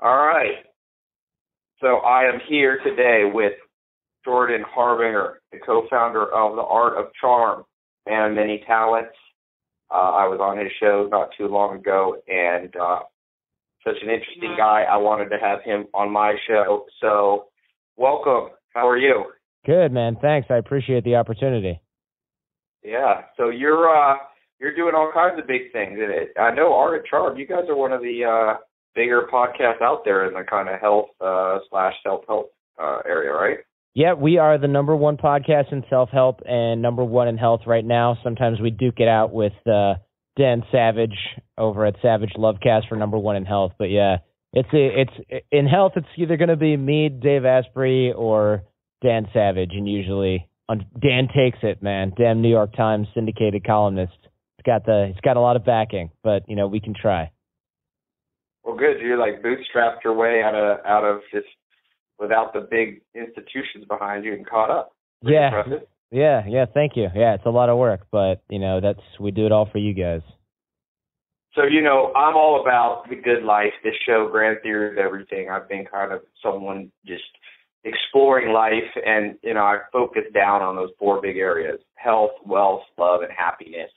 All right. So I am here today with Jordan Harbinger, the co-founder of The Art of Charm, man of many talents. Uh, I was on his show not too long ago, and uh, such an interesting guy. I wanted to have him on my show. So, welcome. How are you? Good, man. Thanks. I appreciate the opportunity. Yeah. So you're uh, you're doing all kinds of big things in it. I know Art of Charm. You guys are one of the uh, bigger podcasts out there in the kind of health uh, slash self help uh, area, right? Yeah, we are the number one podcast in self help and number one in health right now. Sometimes we duke it out with uh, Dan Savage over at Savage Lovecast for number one in health. But yeah, it's a, it's in health. It's either going to be me, Dave Asprey, or Dan Savage, and usually Dan takes it, man. Damn New York Times syndicated columnist. It's got the it's got a lot of backing, but you know we can try. Well, good. You like bootstrapped your way out of out of just without the big institutions behind you and caught up. Pretty yeah, impressive. yeah, yeah. Thank you. Yeah, it's a lot of work, but you know that's we do it all for you guys. So you know, I'm all about the good life. This show, Grand Theory of Everything. I've been kind of someone just exploring life, and you know, I focus down on those four big areas: health, wealth, love, and happiness.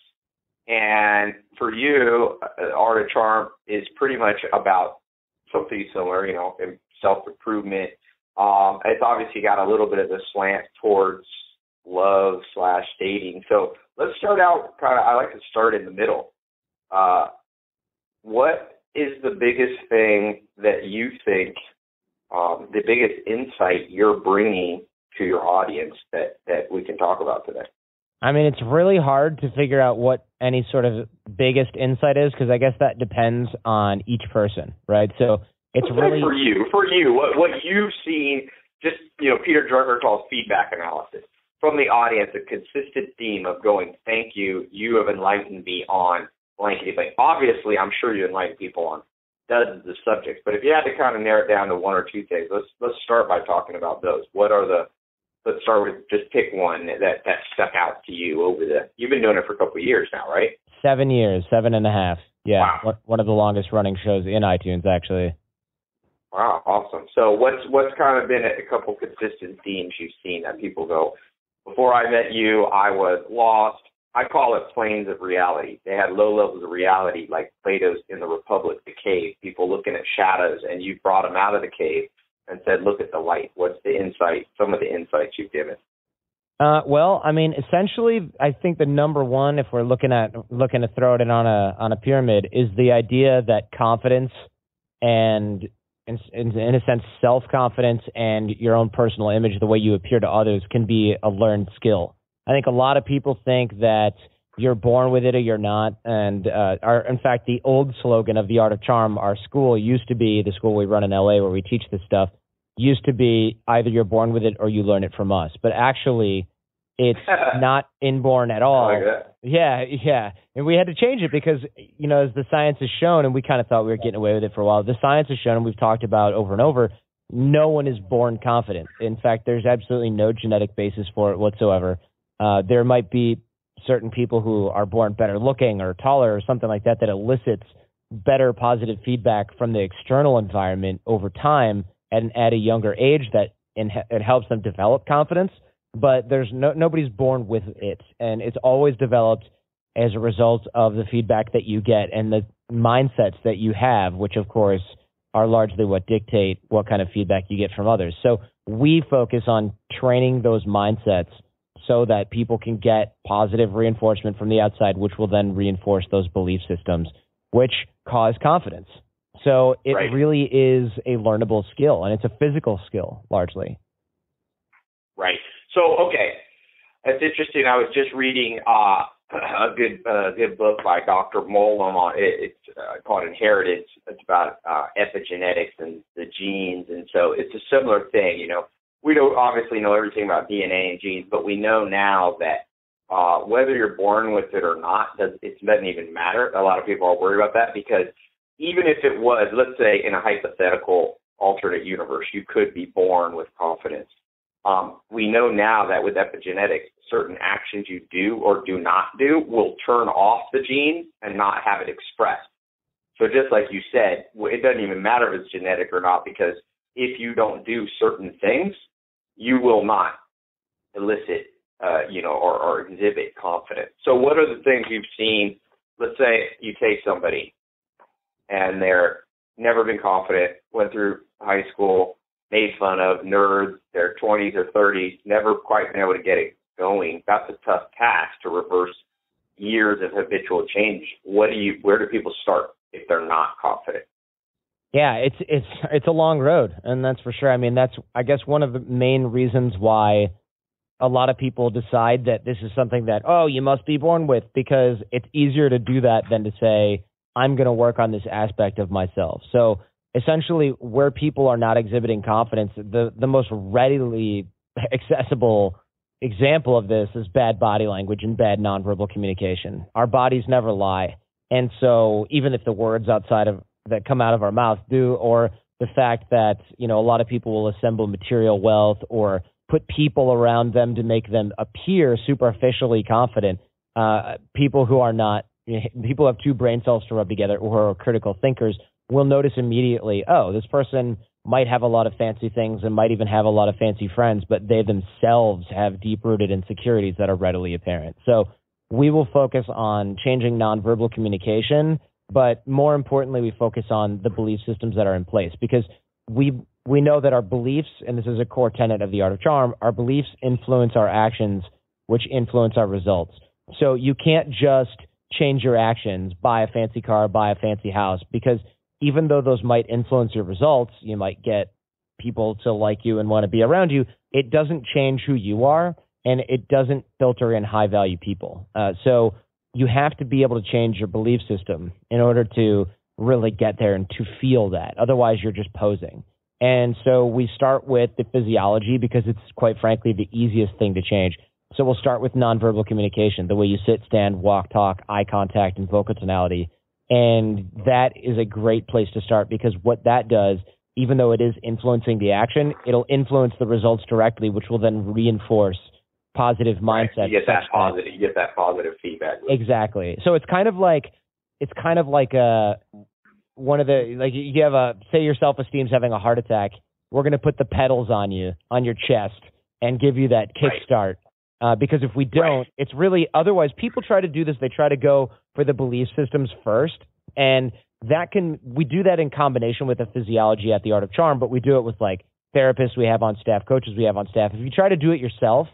And for you, uh, Art of Charm is pretty much about something similar, you know, self improvement. Um, it's obviously got a little bit of a slant towards love slash dating. So let's start out kind of. I like to start in the middle. Uh, what is the biggest thing that you think, um, the biggest insight you're bringing to your audience that that we can talk about today? I mean, it's really hard to figure out what any sort of biggest insight is because I guess that depends on each person, right? So it's What's really for you, for you, what what you've seen. Just you know, Peter Drucker calls feedback analysis from the audience. A consistent theme of going, "Thank you, you have enlightened me on blankety blank. Obviously, I'm sure you enlighten people on dozens of subjects, but if you had to kind of narrow it down to one or two things, let's let's start by talking about those. What are the let's start with just pick one that that stuck out to you over the. You've been doing it for a couple of years now, right? seven years, seven and a half. Yeah, Wow. one- one of the longest running shows in iTunes, actually. Wow, awesome. So what's what's kind of been a couple consistent themes you've seen that people go, before I met you, I was lost. I call it planes of reality. They had low levels of reality, like Plato's in the Republic, the cave. People looking at shadows, and you brought them out of the cave and said, "Look at the light." What's the insight? Some of the insights you've given. Uh, well, I mean, essentially, I think the number one, if we're looking at looking to throw it in on a on a pyramid, is the idea that confidence and, in, in, in a sense, self confidence and your own personal image, the way you appear to others, can be a learned skill. I think a lot of people think that you're born with it or you're not. And uh, our, in fact, the old slogan of the Art of Charm, our school used to be the school we run in LA where we teach this stuff. Used to be either you're born with it or you learn it from us. But actually, it's not inborn at all. Like. Yeah, yeah. And we had to change it because, you know, as the science has shown, and we kind of thought we were getting away with it for a while, the science has shown, and we've talked about over and over, no one is born confident. In fact, there's absolutely no genetic basis for it whatsoever. Uh, there might be certain people who are born better looking or taller or something like that that elicits better positive feedback from the external environment over time at a younger age that it helps them develop confidence but there's no nobody's born with it. And it's always developed as a result of the feedback that you get and the mindsets that you have which of course are largely what dictate what kind of feedback you get from others. So we focus on training those mindsets so that people can get positive reinforcement from the outside which will then reinforce those belief systems which cause confidence so it Right. really is a learnable skill and it's a physical skill largely Right. So okay, that's interesting. I was just reading uh, a good uh, good book by Dr. Moalem on it. It's uh, called Inheritance. It's about uh, epigenetics and the genes, and so it's a similar thing. You know, we don't obviously know everything about DNA and genes, but we know now that uh, whether you're born with it or not, does it doesn't even matter. A lot of people are worried about that because even if it was, let's say, in a hypothetical alternate universe, you could be born with confidence. Um, we know now that with epigenetics, certain actions you do or do not do will turn off the gene and not have it expressed. So just like you said, it doesn't even matter if it's genetic or not because if you don't do certain things, you will not elicit, uh, you know, or, or exhibit confidence. So what are the things you've seen? Let's say you take somebody and they're never been confident, went through high school, made fun of, nerds, their 20s or 30s, never quite been able to get it going. That's a tough task to reverse years of habitual change. What do you, where do people start if they're not confident? Yeah, it's it's it's a long road, and that's for sure. I mean, that's I guess one of the main reasons why a lot of people decide that this is something that oh you must be born with because it's easier to do that than to say I'm going to work on this aspect of myself. So essentially, where people are not exhibiting confidence, the the most readily accessible example of this is bad body language and bad nonverbal communication. Our bodies never lie. And so even if the words outside of that come out of our mouth do, or the fact that you know a lot of people will assemble material wealth or put people around them to make them appear superficially confident. Uh, people who are not people who have two brain cells to rub together or are critical thinkers will notice immediately. Oh, this person might have a lot of fancy things and might even have a lot of fancy friends, but they themselves have deep rooted insecurities that are readily apparent. So we will focus on changing nonverbal communication but more importantly, we focus on the belief systems that are in place because we we know that our beliefs, and this is a core tenet of the art of charm, our beliefs influence our actions, which influence our results. So you can't just change your actions, buy a fancy car, buy a fancy house, because even though those might influence your results, you might get people to like you and want to be around you. It doesn't change who you are, and it doesn't filter in high value people. Uh, so you have to be able to change your belief system in order to really get there and to feel that. Otherwise, you're just posing. And so we start with the physiology because it's quite frankly the easiest thing to change. So we'll start with nonverbal communication, the way you sit, stand, walk, talk, eye contact, and vocal tonality. And that is a great place to start because what that does, even though it is influencing the action, it'll influence the results directly, which will then reinforce positive mindset. Right. You get that positive. You get that positive feedback. Exactly. So it's kind of like it's kind of like a one of the like you have a say your self esteem's having a heart attack. We're going to put the pedals on you on your chest and give you that kickstart. Right. Uh, because if we don't, right. it's really otherwise people try to do this. They try to go for the belief systems first, and that can we do that in combination with the physiology at the Art of Charm, but we do it with like therapists we have on staff, coaches we have on staff. If you try to do it yourself,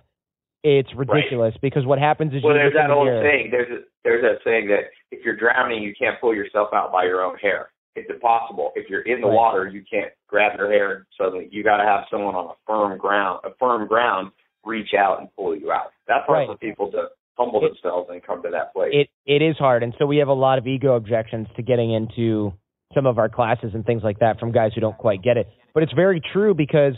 it's ridiculous right. because what happens is well, there's that old saying. There's a, there's that saying that if you're drowning, you can't pull yourself out by your own hair. It's impossible. If you're in the right. water, you can't grab your hair suddenly. You got to have someone on a firm ground, a firm ground, reach out and pull you out. That's hard right. for people to humble it, themselves and come to that place. It it is hard, and so we have a lot of ego objections to getting into some of our classes and things like that from guys who don't quite get it. But it's very true because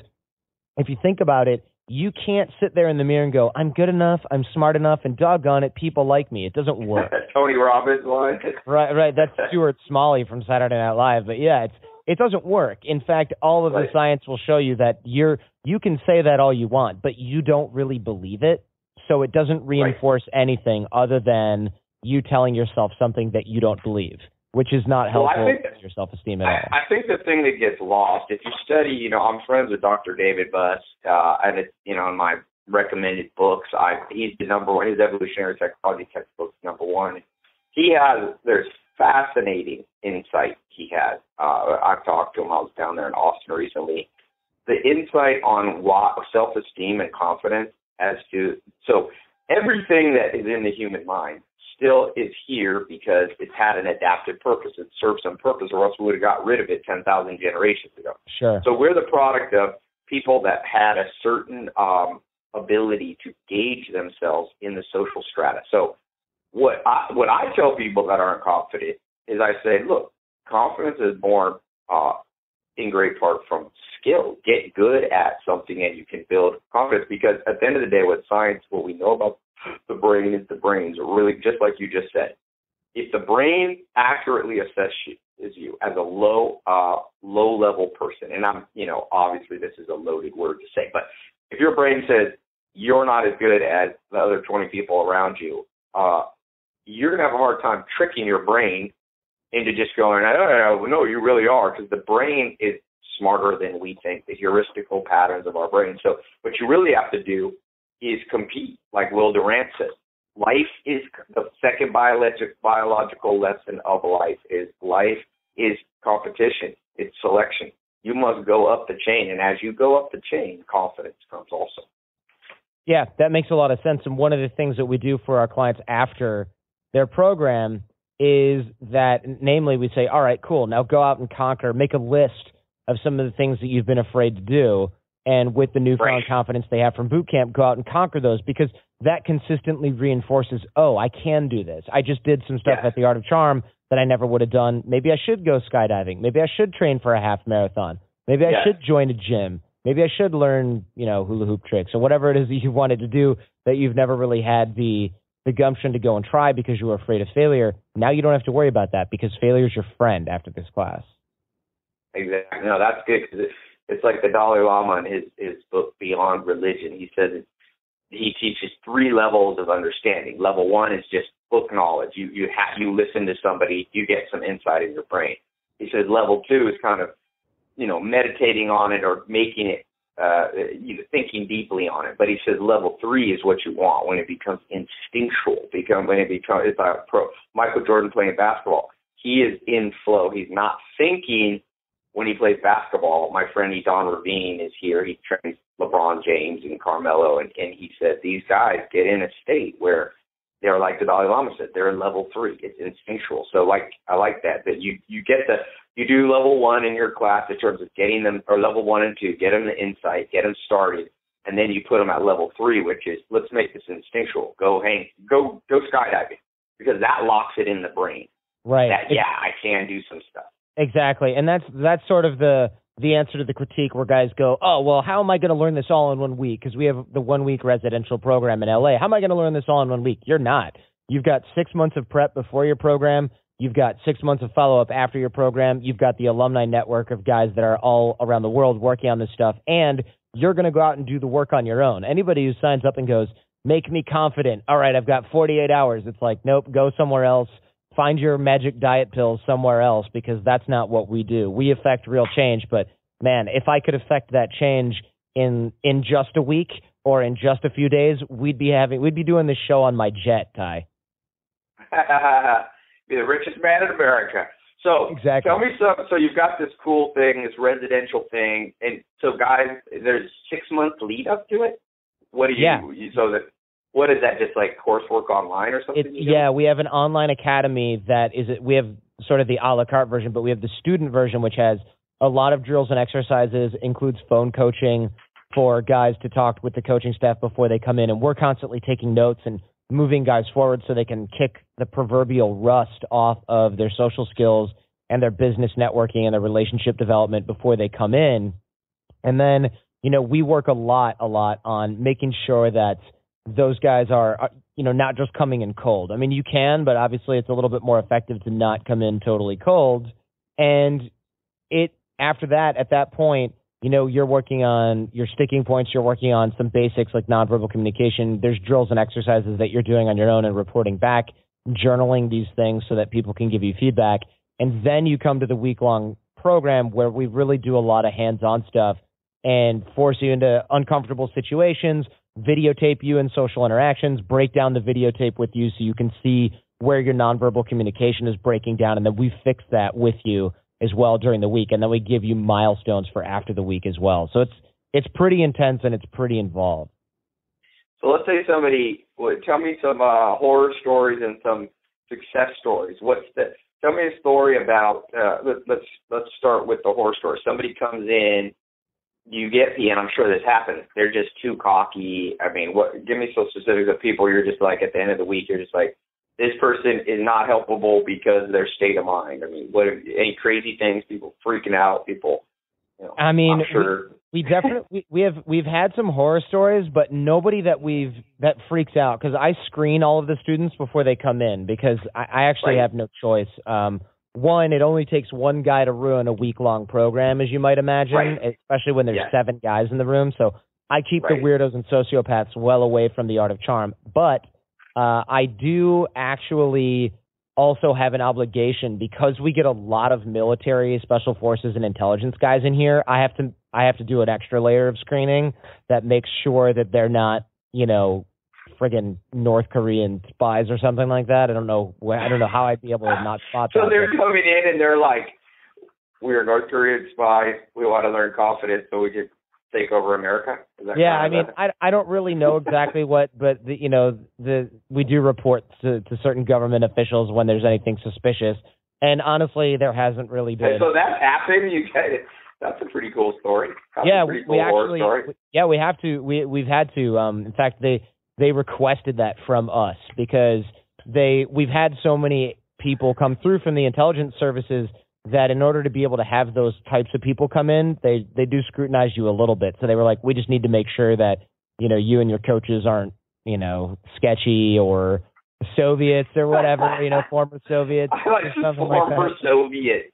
if you think about it, you can't sit there in the mirror and go, I'm good enough, I'm smart enough, and doggone it, people like me. It doesn't work. Tony Robbins line. right, right. That's Stuart Smalley from Saturday Night Live. But yeah, it's it doesn't work. In fact, all of right. the science will show you that you're you can say that all you want, but you don't really believe it. So it doesn't reinforce right. anything other than you telling yourself something that you don't believe which is not helpful well, think, your self esteem at I, all. I think the thing that gets lost, if you study, you know, I'm friends with Dr. David Buss, uh, and it's, you know, in my recommended books, I he's the number one. His evolutionary psychology textbook's number one. He has there's fascinating insight he has. Uh, I've talked to him. I was down there in Austin recently. The insight on what self esteem and confidence as to so everything that is in the human mind still is here because it's had an adaptive purpose. It serves some purpose, or else we would have got rid of it 10,000 generations ago. Sure. So we're the product of people that had a certain um, ability to gauge themselves in the social strata. So what I, what I tell people that aren't confident is I say, look, confidence is born uh, in great part from skill. Get good at something and you can build confidence because at the end of the day, with science, what we know about the brain is the brains, really just like you just said. If the brain accurately assesses you as a low uh, low level person, and I'm you know obviously this is a loaded word to say, but if your brain says you're not as good as the other 20 people around you, uh, you're gonna have a hard time tricking your brain into just going, oh, no, you really are, because the brain is smarter than we think, the heuristical patterns of our brain. So what you really have to do is compete, like Will Durant says. Life is the second biologic, biological lesson of life is life is competition. It's selection. You must go up the chain, and as you go up the chain, confidence comes also. Yeah, that makes a lot of sense. And one of the things that we do for our clients after their program is that, namely, we say, all right, cool, now go out and conquer, make a list of some of the things that you've been afraid to do. And with the newfound right. confidence they have from boot camp, go out and conquer those because that consistently reinforces, oh, I can do this. I just did some stuff yeah. at the Art of Charm that I never would have done. Maybe I should go skydiving. Maybe I should train for a half marathon. Maybe I yeah. should join a gym. Maybe I should learn, you know, hula hoop tricks or whatever it is that you wanted to do that you've never really had the the gumption to go and try because you were afraid of failure. Now you don't have to worry about that because failure is your friend after this class. Exactly. No, that's good because it's, it's like the Dalai Lama in his his book Beyond Religion. He says he teaches three levels of understanding. Level one is just book knowledge. You you have you listen to somebody, you get some insight in your brain. He says level two is kind of you know meditating on it or making it uh, you thinking deeply on it. But he says level three is what you want when it becomes instinctual. Become when it becomes it's like pro Michael Jordan playing basketball. He is in flow. He's not thinking when he plays basketball. My friend Don Ravin is here. He trains LeBron James and Carmelo, and, and he said these guys get in a state where they're like the Dalai Lama said, they're in level three. It's instinctual. So like I like that that you you get the you do level one in your class in terms of getting them or level one and two, get them the insight, get them started, and then you put them at level three, which is let's make this instinctual. Go hang, go go skydiving because that locks it in the brain. Right. That yeah, I can do some stuff. Exactly, and that's that's sort of the the answer to the critique where guys go, oh, well, how am I going to learn this all in one week? Because we have the one week residential program in LA. How am I going to learn this all in one week? You're not. You've got six months of prep before your program. You've got six months of follow up after your program. You've got the alumni network of guys that are all around the world working on this stuff. And you're going to go out and do the work on your own. Anybody who signs up and goes, make me confident. All right, I've got 48 hours. It's like, nope, go somewhere else. Find your magic diet pills somewhere else because that's not what we do. We affect real change, but man, if I could affect that change in in just a week or in just a few days, we'd be having we'd be doing this show on my jet, Ty. be the richest man in America. So exactly. tell me some. So you've got this cool thing, this residential thing, and so guys, there's six months lead up to it. What do you? Yeah. So that what is that? Just like coursework online or something? yeah, we have an online academy that is. We have sort of the a la carte version, but we have the student version, which has a lot of drills and exercises, includes phone coaching for guys to talk with the coaching staff before they come in. And we're constantly taking notes and moving guys forward so they can kick the proverbial rust off of their social skills and their business networking and their relationship development before they come in. And then, you know, we work a lot, a lot on making sure that those guys are, uh, you know, not just coming in cold. I mean, you can, but obviously it's a little bit more effective to not come in totally cold. And it after that, at that point, you know, you're working on your sticking points, you're working on some basics like nonverbal communication. There's drills and exercises that you're doing on your own and reporting back, journaling these things so that people can give you feedback. And then you come to the week long program where we really do a lot of hands on stuff and force you into uncomfortable situations, videotape you in social interactions, break down the videotape with you so you can see where your nonverbal communication is breaking down. And then we fix that with you as well during the week, and then we give you milestones for after the week as well. So it's it's pretty intense and it's pretty involved. So let's say somebody tell me some uh, horror stories and some success stories. What's the tell me a story about uh, let, let's let's start with the horror story. Somebody comes in, you get the and I'm sure this happens. They're just too cocky. I mean, what? Give me some specifics of people you're just like at the end of the week you're just like this person is not helpable because of their state of mind. I mean, what are, any crazy things? People freaking out. People. You know, I mean, sure. we, we definitely we, we have we've had some horror stories, but nobody that we've that freaks out because I screen all of the students before they come in because I, I actually right. have no choice. Um, one, it only takes one guy to ruin a week long program, as you might imagine, right. especially when there's yeah. seven guys in the room. So I keep right. the weirdos and sociopaths well away from the art of charm, but uh, I do actually also have an obligation because we get a lot of military, special forces, and intelligence guys in here. I have to I have to do an extra layer of screening that makes sure that they're not, you know, friggin' North Korean spies or something like that. I don't know. I don't know how I'd be able to not spot so that. So they're coming in and they're like, "We're North Korean spies. We want to learn confidence so we can take over America? yeah, I mean, I I don't really know exactly what, but the, you know, the we do report to to certain government officials when there's anything suspicious, and honestly, there hasn't really been. And so that happened. You get it. That's a pretty cool story. That's yeah, cool we actually, we, yeah, we have to. We we've had to. Um, in fact, they they requested that from us because they we've had so many people come through from the intelligence services that in order to be able to have those types of people come in, they they do scrutinize you a little bit. So they were like, we just need to make sure that you know you and your coaches aren't you know sketchy or Soviets or whatever, you know, former Soviets. I like something former like Soviet.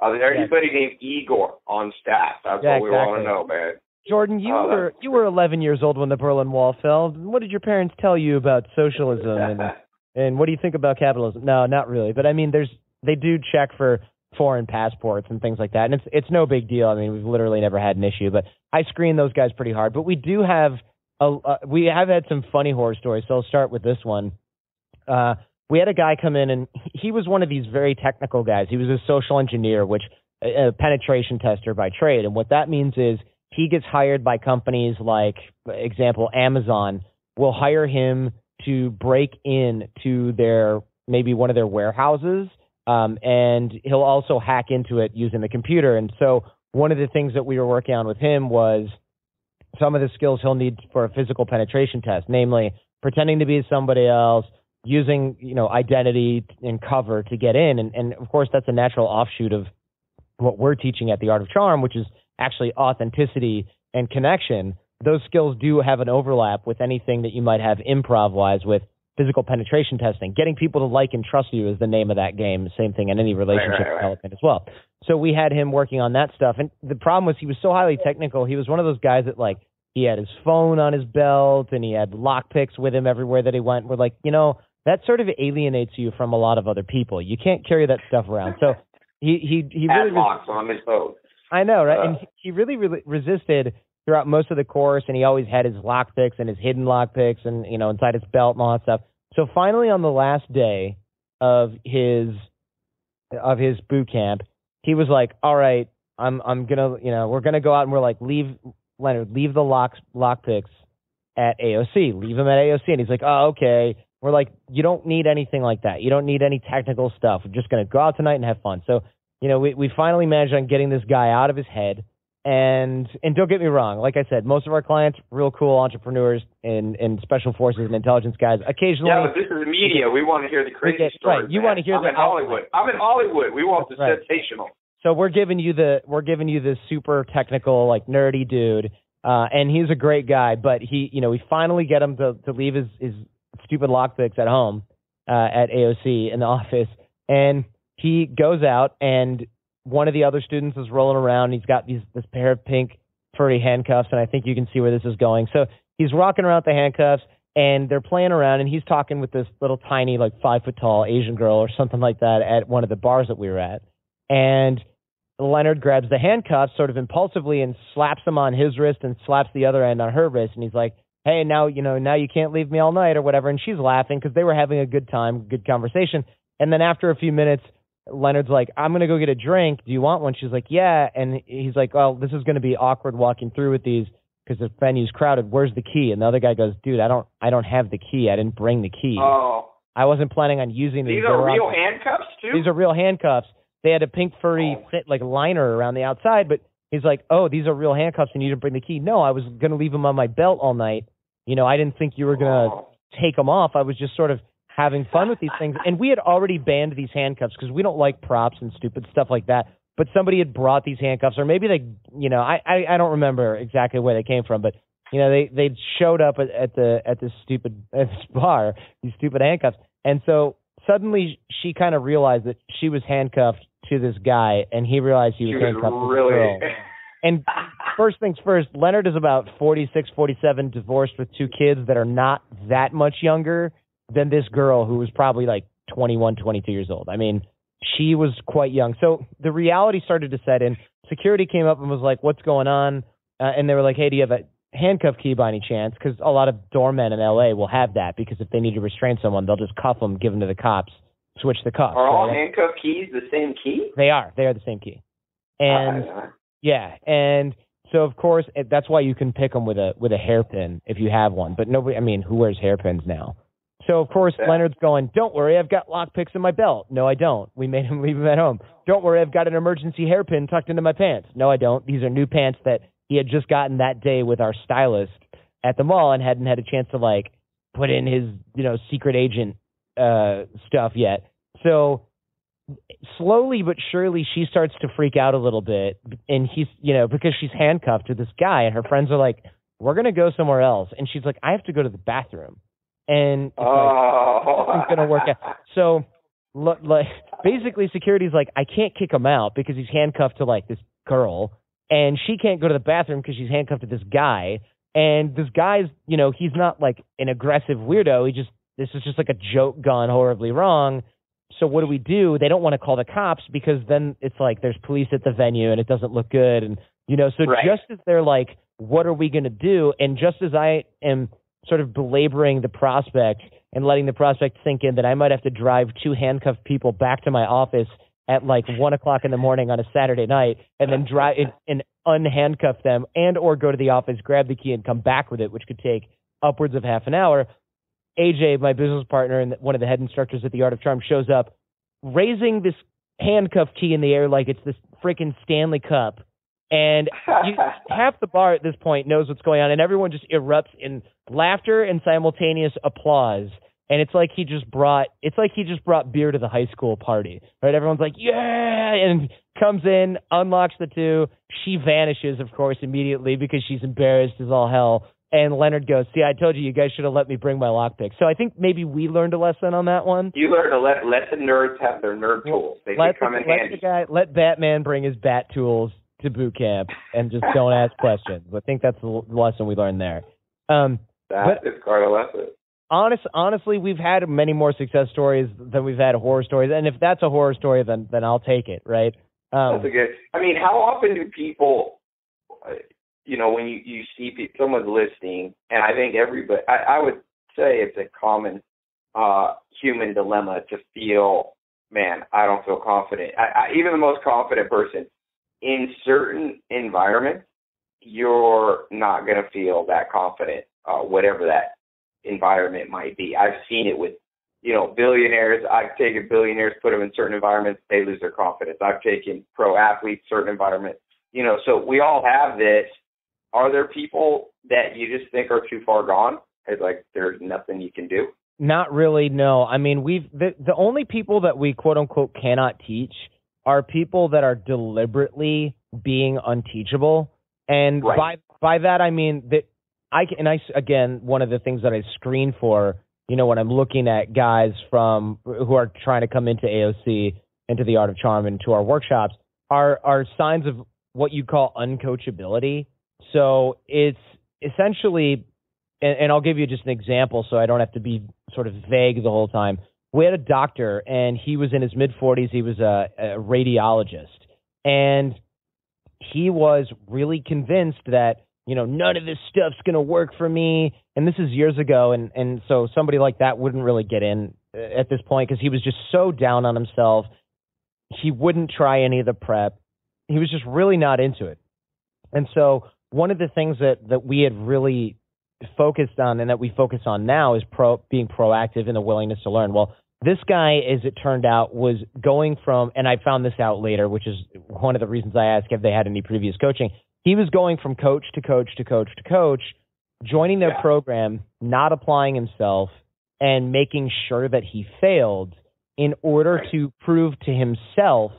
Uh, there anybody yeah. named Igor on staff? That's yeah, what we exactly. want to know, man. Jordan, you Oh, were you were 11 years old when the Berlin Wall fell. What did your parents tell you about socialism and and what do you think about capitalism? No, not really. But I mean, there's they do check for foreign passports and things like that. And it's it's no big deal. I mean, we've literally never had an issue, but I screen those guys pretty hard. But we do have a uh, we have had some funny horror stories. So I'll start with this one. Uh, we had a guy come in and he was one of these very technical guys. He was a social engineer, which a penetration tester by trade. And what that means is he gets hired by companies like, example, Amazon will hire him to break in to their maybe one of their warehouses um, and he'll also hack into it using the computer. And so one of the things that we were working on with him was some of the skills he'll need for a physical penetration test, namely pretending to be somebody else, using you know identity and cover to get in, and, and of course that's a natural offshoot of what we're teaching at the Art of Charm, which is actually authenticity and connection. Those skills do have an overlap with anything that you might have improv wise with physical penetration testing. Getting people to like and trust you is the name of that game. Same thing in any relationship right, right, right. development as well. So we had him working on that stuff. And the problem was he was so highly technical. He was one of those guys that like he had his phone on his belt and he had lock picks with him everywhere that he went. We're like, you know, that sort of alienates you from a lot of other people. You can't carry that stuff around. So he he he really locks on his phone. I know, right? Uh, and he really, really resisted throughout most of the course, and he always had his lock picks and his hidden lock picks, and you know, inside his belt and all that stuff. So finally, on the last day of his of his boot camp, he was like, "All right, I'm I'm gonna, you know, we're gonna go out and we're like, leave Leonard, leave the locks lock picks at AOC, leave them at AOC." And he's like, "Oh, okay." We're like, "You don't need anything like that. You don't need any technical stuff. We're just gonna go out tonight and have fun." So, you know, we we finally managed on getting this guy out of his head. And and don't get me wrong, like I said, most of our clients, real cool entrepreneurs and and special forces and intelligence guys. Occasionally, yeah, but this is the media. We want to hear the crazy get, stories. right, you man. want to hear I'm the in Hollywood. I'm in Hollywood. We want the Right. sensational. So we're giving you the we're giving you this super technical like nerdy dude, uh, and he's a great guy. But he, you know, we finally get him to to leave his his stupid lockpicks at home uh, at AOC in the office, and he goes out and one of the other students is rolling around. He's got these this pair of pink furry handcuffs, and I think you can see where this is going. So he's rocking around with the handcuffs, and they're playing around, and he's talking with this little tiny, like five foot tall Asian girl or something like that at one of the bars that we were at, and Leonard grabs the handcuffs sort of impulsively and slaps them on his wrist and slaps the other end on her wrist, and he's like, "Hey, now you know, now you can't leave me all night or whatever." And she's laughing because they were having a good time, good conversation. And then after a few minutes, Leonard's like, "I'm gonna go get a drink. Do you want one?" She's like, "Yeah." And he's like, "Well, this is gonna be awkward walking through with these because the venue's crowded. Where's the key?" And the other guy goes, "Dude, I don't, I don't have the key. I didn't bring the key. Oh, I wasn't planning on using these. these are on- real handcuffs too. these are real handcuffs. They had a pink furry Oh. like liner around the outside, but he's like, "Oh, these are real handcuffs, and you didn't bring the key." No, I was gonna leave them on my belt all night. You know, I didn't think you were gonna Oh. take them off. I was just sort of having fun with these things, and we had already banned these handcuffs because we don't like props and stupid stuff like that. But somebody had brought these handcuffs, or maybe they, you know, I I, I don't remember exactly where they came from, but you know, they they showed up at, at the at this stupid at this bar, these stupid handcuffs, and so suddenly she kind of realized that she was handcuffed to this guy, and he realized he was was handcuffed to this really. girl. And first things first, Leonard is about 46, 47, divorced with two kids that are not that much younger than this girl who was probably like 21, 22 years old. I mean, she was quite young. So the reality started to set in. Security came up and was like, "What's going on?" Uh, and they were like, "Hey, do you have a handcuff key by any chance?" Because a lot of doormen in LA will have that because if they need to restrain someone, they'll just cuff them, give them to the cops, switch the cuffs. Are all right? handcuff keys the same key? They are. They are the same key. And Uh, yeah, and so of course it, that's why you can pick them with a with a hairpin if you have one. But nobody, I mean, who wears hairpins now? So of course Yeah. Leonard's going. Don't worry, I've got lockpicks in my belt. No, I don't. We made him leave them at home. Don't worry, I've got an emergency hairpin tucked into my pants. No, I don't. These are new pants that he had just gotten that day with our stylist at the mall and hadn't had a chance to like put in his you know secret agent uh stuff yet. So slowly but surely she starts to freak out a little bit and he's you know because she's handcuffed to this guy and her friends are like we're going to go somewhere else and she's like i have to go to the bathroom and it's like oh, nothing's going to work out so like basically security's like i can't kick him out because he's handcuffed to like this girl and she can't go to the bathroom because she's handcuffed to this guy and this guy's you know he's not like an aggressive weirdo he just this is just like a joke gone horribly wrong so what do we do? They don't want to call the cops because then it's like there's police at the venue and it doesn't look good and you know, so Right. just as they're like, what are we gonna do? And just as I am sort of belaboring the prospect and letting the prospect sink in that I might have to drive two handcuffed people back to my office at like one o'clock in the morning on a Saturday night and then drive and, and unhandcuff them and or go to the office, grab the key and come back with it, which could take upwards of half an hour. AJ, my business partner and one of the head instructors at the Art of Charm, shows up raising this handcuff key in the air like it's this freaking Stanley Cup. And you, half the bar at this point knows what's going on, and everyone just erupts in laughter and simultaneous applause. And it's like he just brought it's like he just brought beer to the high school party. Right? Everyone's like, Yeah and comes in, unlocks the two. She vanishes, of course, immediately because she's embarrassed as all hell. And Leonard goes, See, I told you you guys should have let me bring my lockpick. So I think maybe we learned a lesson on that one. you learned to let let the nerds have their nerd tools. They Let, in let handy. the guy let Batman bring his bat tools to boot camp and just don't ask questions. I think that's the lesson we learned there. Um That is quite a lesson. honest honestly we've had many more success stories than we've had horror stories and if that's a horror story then then i'll take it right um That's a good. I mean, how often do people, uh, you know, when you you see pe- someone's listening, and I think everybody, I, I would say it's a common uh human dilemma to feel, man, I don't feel confident. I, I, even the most confident person in certain environments, you're not going to feel that confident, uh, whatever that environment might be. I've seen it with you know, billionaires. I've taken billionaires, put them in certain environments, they lose their confidence. I've taken pro athletes, certain environments. You know, so we all have this. Are there people that you just think are too far gone? It's like there's nothing you can do. not really no i mean we've the the only people that we quote unquote cannot teach are people that are deliberately being unteachable and Right. by by that i mean that i can and i again one of the things that i screen for you know when i'm looking at guys from who are trying to come into aoc into the art of charm into our workshops are are signs of what you call uncoachability so it's essentially and, and I'll give you just an example so I don't have to be sort of vague the whole time. We had a doctor and he was in his mid 40s. He was a, a radiologist and he was really convinced that you know none of this stuff's going to work for me and this is years ago and and so somebody like that wouldn't really get in uh, at this point because he was just so down on himself he wouldn't try any of the prep he was just really not into it and so one of the things that that we had really focused on and that we focus on now is pro being proactive and the willingness to learn. Well, this guy, as it turned out, was going from, and I found this out later, which is one of the reasons I asked if they had any previous coaching. He was going from coach to coach to coach to coach, joining their Yeah. program, not applying himself, and making sure that he failed in order Right. to prove to himself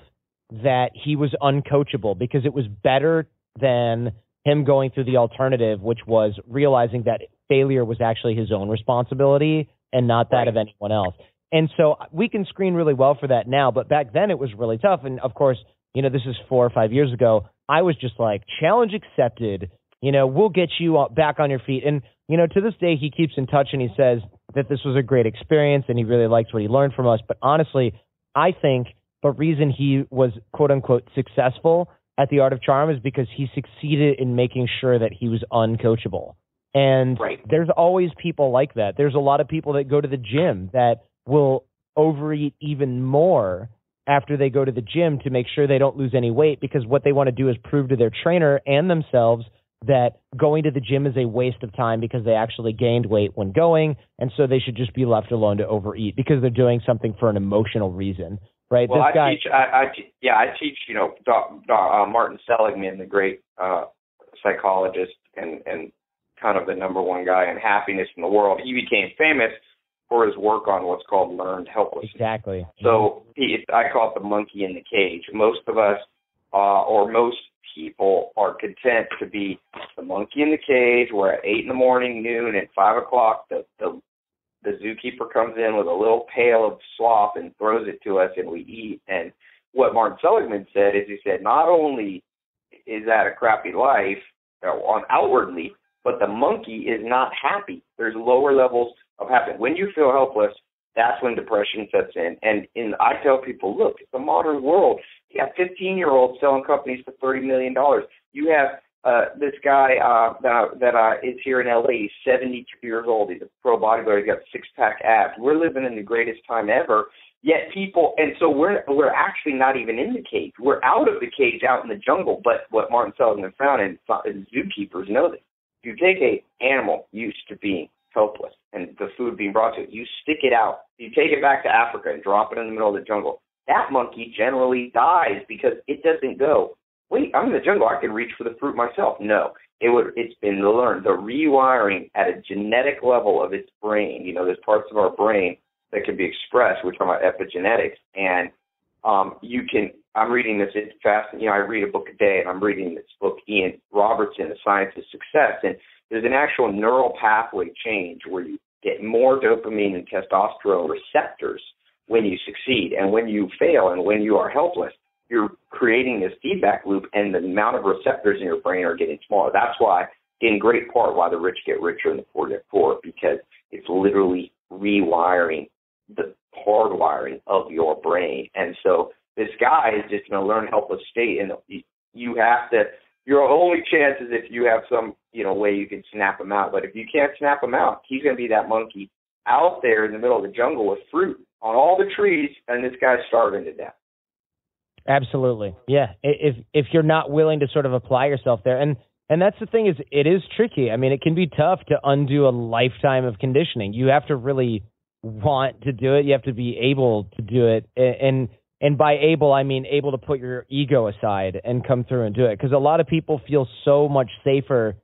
that he was uncoachable because it was better than him going through the alternative, which was realizing that failure was actually his own responsibility and not that Right. of anyone else. And so uh, we can screen really well for that now, but back then it was really tough. And of course, you know, this is four or five years ago. I was just like, challenge accepted. You know, we'll get you back on your feet. And, you know, to this day, he keeps in touch and he says, that this was a great experience and he really liked what he learned from us. But honestly, I think the reason he was quote unquote successful at the Art of Charm is because he succeeded in making sure that he was uncoachable. And right. there's always people like that. There's a lot of people that go to the gym that will overeat even more after they go to the gym to make sure they don't lose any weight because what they want to do is prove to their trainer and themselves that going to the gym is a waste of time because they actually gained weight when going and so they should just be left alone to overeat because they're doing something for an emotional reason right? Well this I guy teach I, I yeah I teach you know doc, doc, uh, Martin Seligman the great uh psychologist and and kind of the number one guy in happiness in the world. He became famous for his work on what's called learned helplessness. Exactly. So he, I call it the monkey in the cage. Most of us, uh, or most people, are content to be the monkey in the cage. Where at eight in the morning, noon, and five o'clock, the the the zookeeper comes in with a little pail of slop and throws it to us, and we eat. And what Martin Seligman said is, he said, not only is that a crappy life uh, on outwardly, but the monkey is not happy. There's lower levels of happiness. When you feel helpless, that's when depression sets in. And in I tell people, look, it's a modern world. You have 15 year olds selling companies for 30 million dollars. You have uh, this guy uh, that, that uh, is here in LA. He's 72 years old. He's a pro bodybuilder. He's got six pack abs. We're living in the greatest time ever. Yet people, and so we're we're actually not even in the cage. We're out of the cage, out in the jungle. But what Martin Seligman found, and, and zookeepers know this: you take a animal used to being helpless and the food being brought to it, you stick it out. You take it back to Africa and drop it in the middle of the jungle. That monkey generally dies because it doesn't go, wait, I'm in the jungle, I can reach for the fruit myself. No. It would it's been learned. The rewiring at a genetic level of its brain, you know, there's parts of our brain that can be expressed, we're talking about epigenetics, and um, you can I'm reading this it's fast you know, I read a book a day and I'm reading this book, Ian Robertson, The Science of Success, and there's an actual neural pathway change where you get more dopamine and testosterone receptors when you succeed. And when you fail and when you are helpless, you're creating this feedback loop and the amount of receptors in your brain are getting smaller. That's why, in great part, why the rich get richer and the poor get poor, because it's literally rewiring the hardwiring of your brain. And so this guy is just in a learn helpless state and you have to your only chance is if you have some, you know, way you can snap him out. But if you can't snap him out, he's going to be that monkey out there in the middle of the jungle with fruit on all the trees, and this guy's starving to death. Absolutely, yeah. If if you're not willing to sort of apply yourself there, and and that's the thing is, it is tricky. I mean, it can be tough to undo a lifetime of conditioning. You have to really want to do it. You have to be able to do it, and and by able I mean able to put your ego aside and come through and do it. Because a lot of people feel so much safer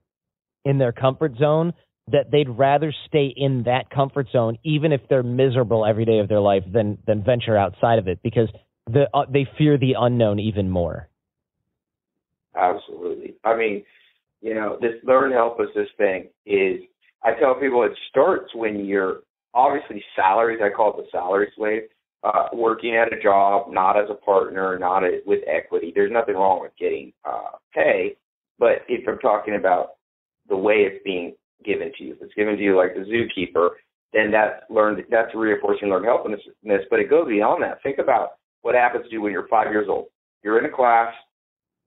in their comfort zone that they'd rather stay in that comfort zone even if they're miserable every day of their life than than venture outside of it because the uh, they fear the unknown even more. Absolutely. I mean you know this learn helplessness thing is i tell people it starts when you're obviously salaries i call it the salary slave uh, working at a job, not as a partner, not a, with equity. There's nothing wrong with getting uh, pay, but if I'm talking about the way it's being given to you, if it's given to you like the zookeeper, then that's learned. That's reinforcing learned helplessness. But it goes beyond that. Think about what happens to you when you're five years old. You're in a class,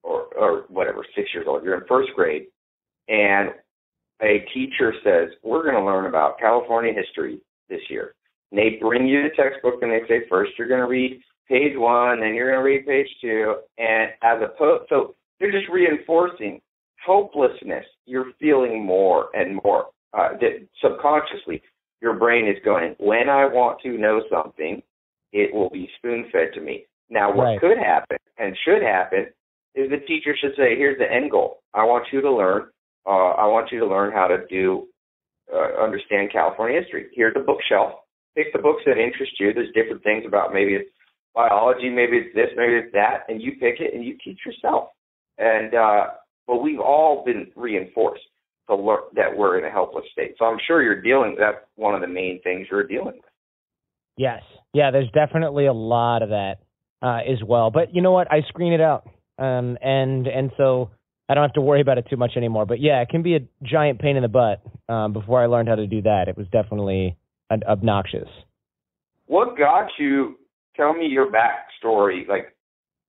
or or whatever, six years old. You're in first grade, and a teacher says, "We're going to learn about California history this year." And they bring you the textbook and they say first you're going to read page one, then you're going to read page two, and as opposed, so they're just reinforcing hopelessness. You're feeling more and more uh, that subconsciously. Your brain is going, when I want to know something, it will be spoon fed to me. Now, what right. could happen and should happen is the teacher should say, here's the end goal. I want you to learn. Uh, I want you to learn how to do uh, understand California history. Here's a bookshelf pick the books that interest you. There's different things about maybe it's biology, maybe it's this, maybe it's that, and you pick it and you teach yourself. And uh, but we've all been reinforced to learn that we're in a helpless state. So I'm sure you're dealing. That's one of the main things you're dealing with. Yes, yeah. There's definitely a lot of that uh, as well. But you know what? I screen it out, um, and and so I don't have to worry about it too much anymore. But yeah, it can be a giant pain in the butt. Um, before I learned how to do that, it was definitely obnoxious. What got you? Tell me your backstory. Like,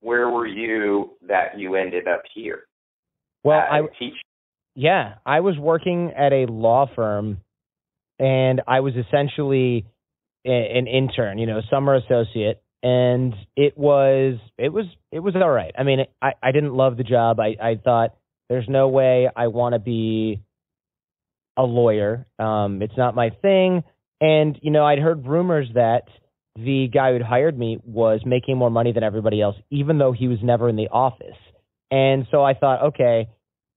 where were you that you ended up here? Well, I teach. Yeah, I was working at a law firm, and I was essentially an intern, you know, summer associate, and it was it was it was all right. I mean, I I didn't love the job. I I thought there's no way I want to be a lawyer. Um, it's not my thing. And you know, I'd heard rumors that the guy who'd hired me was making more money than everybody else, even though he was never in the office. And so I thought, okay,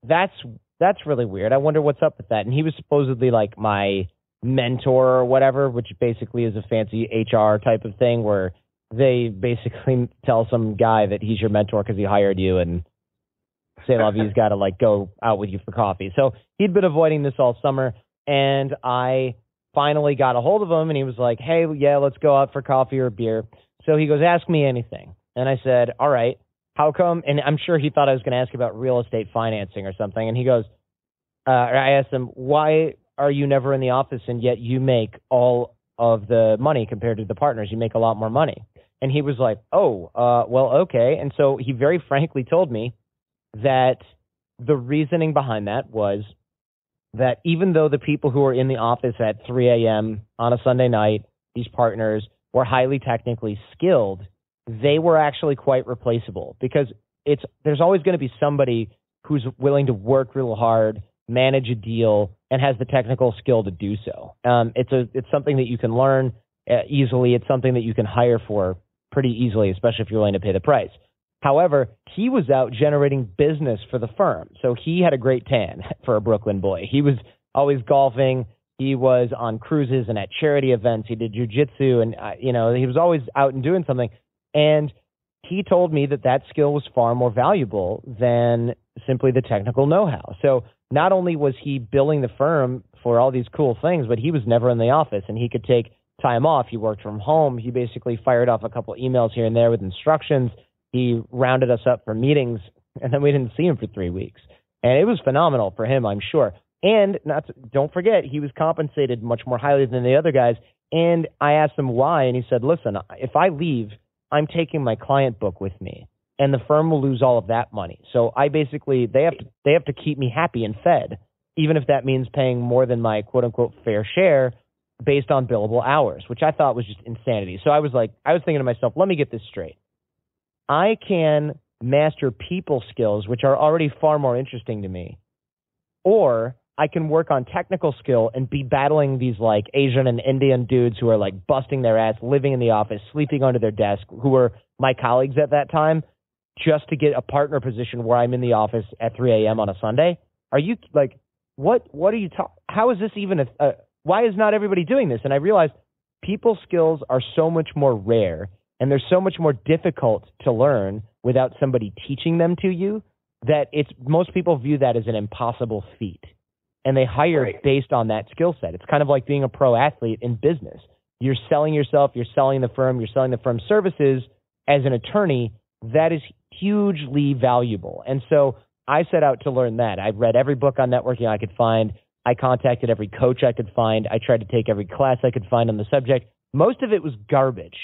that's that's really weird. I wonder what's up with that. And he was supposedly like my mentor or whatever, which basically is a fancy HR type of thing where they basically tell some guy that he's your mentor because he hired you and say love he's got to like go out with you for coffee. So he'd been avoiding this all summer and I finally got a hold of him and he was like, "Hey, yeah, let's go out for coffee or beer." So he goes, "Ask me anything." And I said, "All right. How come?" And I'm sure he thought I was going to ask about real estate financing or something. And he goes, uh, I asked him, "Why are you never in the office and yet you make all of the money compared to the partners? You make a lot more money." And he was like, "Oh, uh, well, okay." And so he very frankly told me that the reasoning behind that was that even though the people who are in the office at 3 a.m. on a Sunday night, these partners were highly technically skilled, they were actually quite replaceable because it's there's always going to be somebody who's willing to work real hard, manage a deal, and has the technical skill to do so. Um, it's a it's something that you can learn uh, easily. It's something that you can hire for pretty easily, especially if you're willing to pay the price. However, he was out generating business for the firm. So he had a great tan for a Brooklyn boy. He was always golfing. He was on cruises and at charity events. He did jujitsu and, uh, you know, he was always out and doing something. And he told me that that skill was far more valuable than simply the technical know-how. So not only was he billing the firm for all these cool things, but he was never in the office and he could take time off. He worked from home. He basically fired off a couple emails here and there with instructions he rounded us up for meetings, and then we didn't see him for three weeks. And it was phenomenal for him, I'm sure. And not to, don't forget, he was compensated much more highly than the other guys. And I asked him why, and he said, "Listen, if I leave, I'm taking my client book with me, and the firm will lose all of that money. So I basically they have to they have to keep me happy and fed, even if that means paying more than my quote unquote fair share." based on billable hours, which I thought was just insanity. So I was like, I was thinking to myself, let me get this straight. I can master people skills, which are already far more interesting to me, or I can work on technical skill and be battling these like Asian and Indian dudes who are like busting their ass, living in the office, sleeping under their desk, who were my colleagues at that time, just to get a partner position where I'm in the office at 3 a.m. on a Sunday. Are you like, what? What are you talking? How is this even a, a? Why is not everybody doing this? And I realized people skills are so much more rare and they're so much more difficult to learn without somebody teaching them to you that it's most people view that as an impossible feat. And they hire right. based on that skill set. It's kind of like being a pro athlete in business. You're selling yourself you're selling the firm you're selling the firm's services as an attorney. That is hugely valuable. And so i set out to learn that. I read every book on networking i could find. I contacted every coach i could find. I tried to take every class i could find on the subject. Most of it was garbage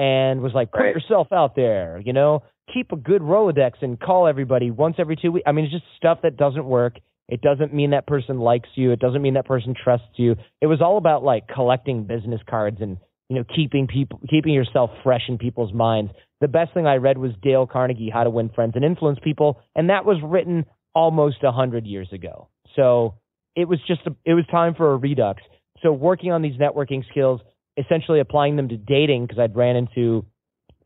and was like, put right. yourself out there, you know, keep a good Rolodex and call everybody once every two weeks. I mean, it's just stuff that doesn't work. It doesn't mean that person likes you. It doesn't mean that person trusts you. It was all about like collecting business cards and, you know, keeping people, keeping yourself fresh in people's minds. The best thing I read was Dale Carnegie, How to Win Friends and Influence People. And that was written almost a hundred years ago. So it was just, a, it was time for a redux. So working on these networking skills, essentially applying them to dating because I'd ran into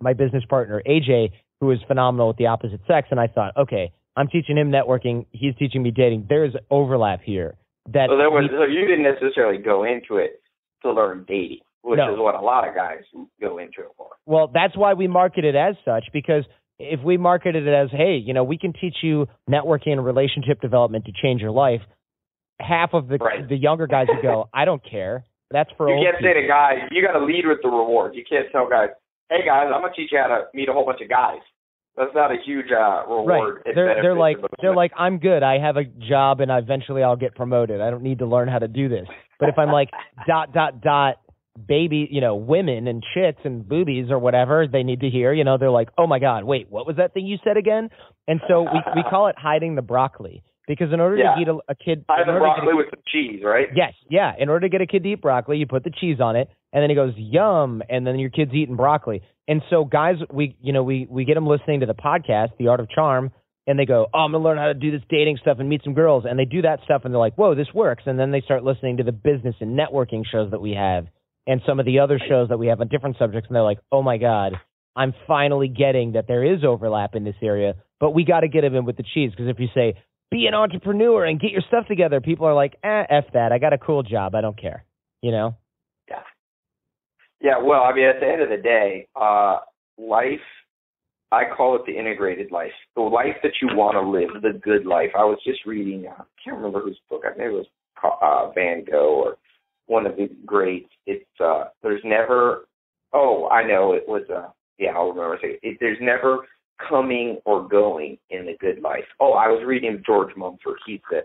my business partner AJ, who is phenomenal with the opposite sex, and I thought, okay, I'm teaching him networking, he's teaching me dating. There's overlap here. That so, there was, so you didn't necessarily go into it to learn dating, which no. is what a lot of guys go into it for. Well, that's why we market it as such because if we marketed it as, hey, you know, we can teach you networking and relationship development to change your life, half of the right. the younger guys would go, I don't care. That's for you can't people. say to guys, you got to lead with the reward. You can't tell guys, hey guys, I'm gonna teach you how to meet a whole bunch of guys. That's not a huge uh, reward. Right. They're they're like they're like I'm good. I have a job and eventually I'll get promoted. I don't need to learn how to do this. But if I'm like dot dot dot baby, you know, women and chits and boobies or whatever they need to hear. You know, they're like, oh my God, wait, what was that thing you said again? And so we, we call it hiding the broccoli because in order Yeah. to eat a, a kid, I have in the order to get broccoli with some cheese, right? Yes, yeah. In order to get a kid to eat broccoli, you put the cheese on it, and then he goes yum, and then your kid's eating broccoli. And so, guys, we you know we we get them listening to the podcast, The Art of Charm, and they go, oh, I'm gonna learn how to do this dating stuff and meet some girls, and they do that stuff, and they're like, whoa, this works. And then they start listening to the business and networking shows that we have, and some of the other shows that we have on different subjects, and they're like, oh my god. I'm finally getting that there is overlap in this area, but we got to get them in with the cheese because if you say be an entrepreneur and get your stuff together. People are like, eh, f that. I got a cool job. I don't care. You know? Yeah, Yeah. well, I mean, at the end of the day, uh, life, I call it the integrated life. The life that you want to live, the good life. I was just reading, uh, I can't remember whose book, I think it was uh, Van Gogh or one of the greats. It's, uh, there's never, oh, I know, it was, uh, yeah, I'll remember. It, it, there's never coming or going in the good life. Oh, I was reading George Mumford. He's the,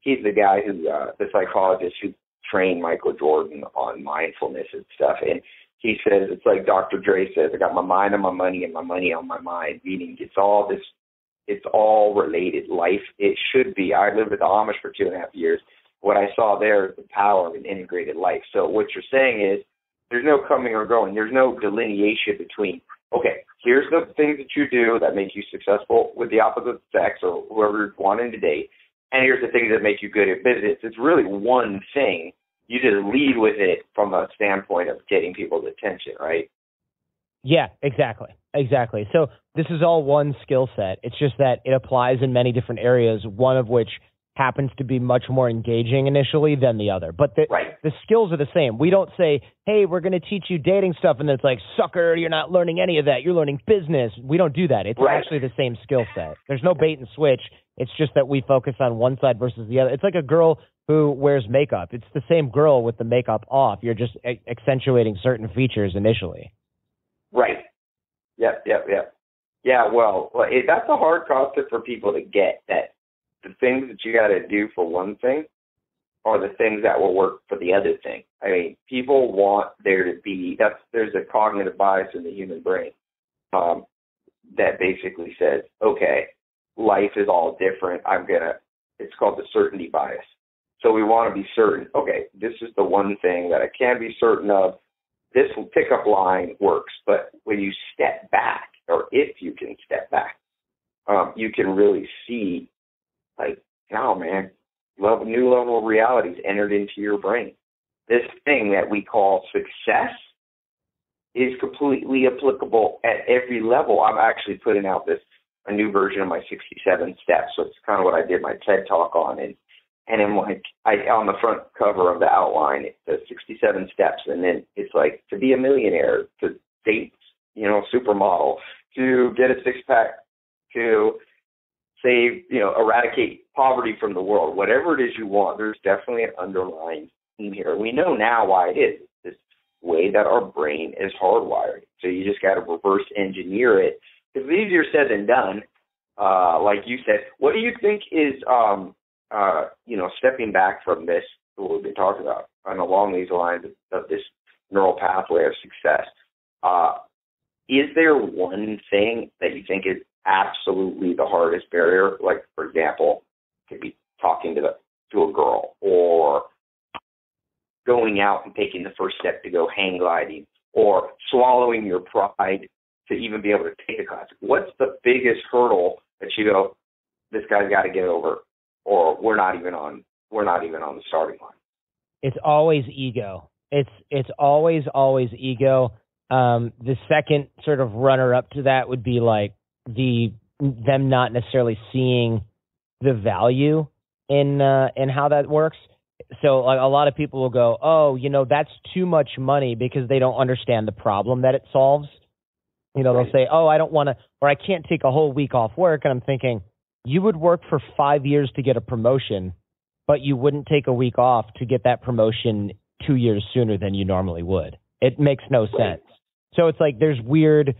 he's the guy who, uh, the psychologist who trained Michael Jordan on mindfulness and stuff. And he says it's like Dr. Dre says, I got my mind on my money and my money on my mind, meaning it's all this it's all related. Life it should be. I lived with the Amish for two and a half years. What I saw there is the power of an integrated life. So what you're saying is there's no coming or going. There's no delineation between okay, here's the things that you do that make you successful with the opposite sex or whoever you're wanting to date, and here's the things that make you good at business. It's really one thing you just lead with it from a standpoint of getting people's attention, right? Yeah, exactly. Exactly. So this is all one skill set. It's just that it applies in many different areas, one of which happens to be much more engaging initially than the other. But the Right. the skills are the same. We don't say, "Hey, we're going to teach you dating stuff," and then it's like, "Sucker, you're not learning any of that. You're learning business." We don't do that. It's Right. actually the same skill set. There's no bait and switch. It's just that we focus on one side versus the other. It's like a girl who wears makeup. It's the same girl with the makeup off. You're just a- accentuating certain features initially. Right. Yep, yep, yep. Yeah, well, that's a hard concept for people to get that the things that you got to do for one thing are the things that will work for the other thing. I mean, people want there to be that's there's a cognitive bias in the human brain um, that basically says, okay, life is all different. I'm gonna. It's called the certainty bias. So we want to be certain. Okay, this is the one thing that I can be certain of this pickup line works, but when you step back, or if you can step back, um, you can really see, like, oh man, level, new level of realities entered into your brain. This thing that we call success is completely applicable at every level. I'm actually putting out this a new version of my 67 steps, so it's kind of what I did my TED talk on, and and then like I on the front cover of the outline it says 67 steps, and then it's like to be a millionaire, to date, you know, supermodel, to get a six pack, to save, you know, eradicate poverty from the world, whatever it is you want. There's definitely an underlying theme here. We know now why it is this way that our brain is hardwired. So you just got to reverse engineer it. It's easier said than done. Uh, like you said, what do you think is um, uh, you know, stepping back from this, what we've been talking about, and along these lines of, of this neural pathway of success, uh, is there one thing that you think is absolutely the hardest barrier? Like, for example, could be talking to the to a girl, or going out and taking the first step to go hang gliding, or swallowing your pride to even be able to take a class. What's the biggest hurdle that you go, this guy's got to get over? or we're not even on we're not even on the starting line. It's always ego. It's it's always always ego. Um, the second sort of runner up to that would be like the them not necessarily seeing the value in uh, in how that works. So like a lot of people will go, oh, you know, that's too much money because they don't understand the problem that it solves. You know, Right. they'll say, oh, I don't want to, or I can't take a whole week off work, and I'm thinking, you would work for five years to get a promotion, but you wouldn't take a week off to get that promotion two years sooner than you normally would. It makes no sense. So it's like there's weird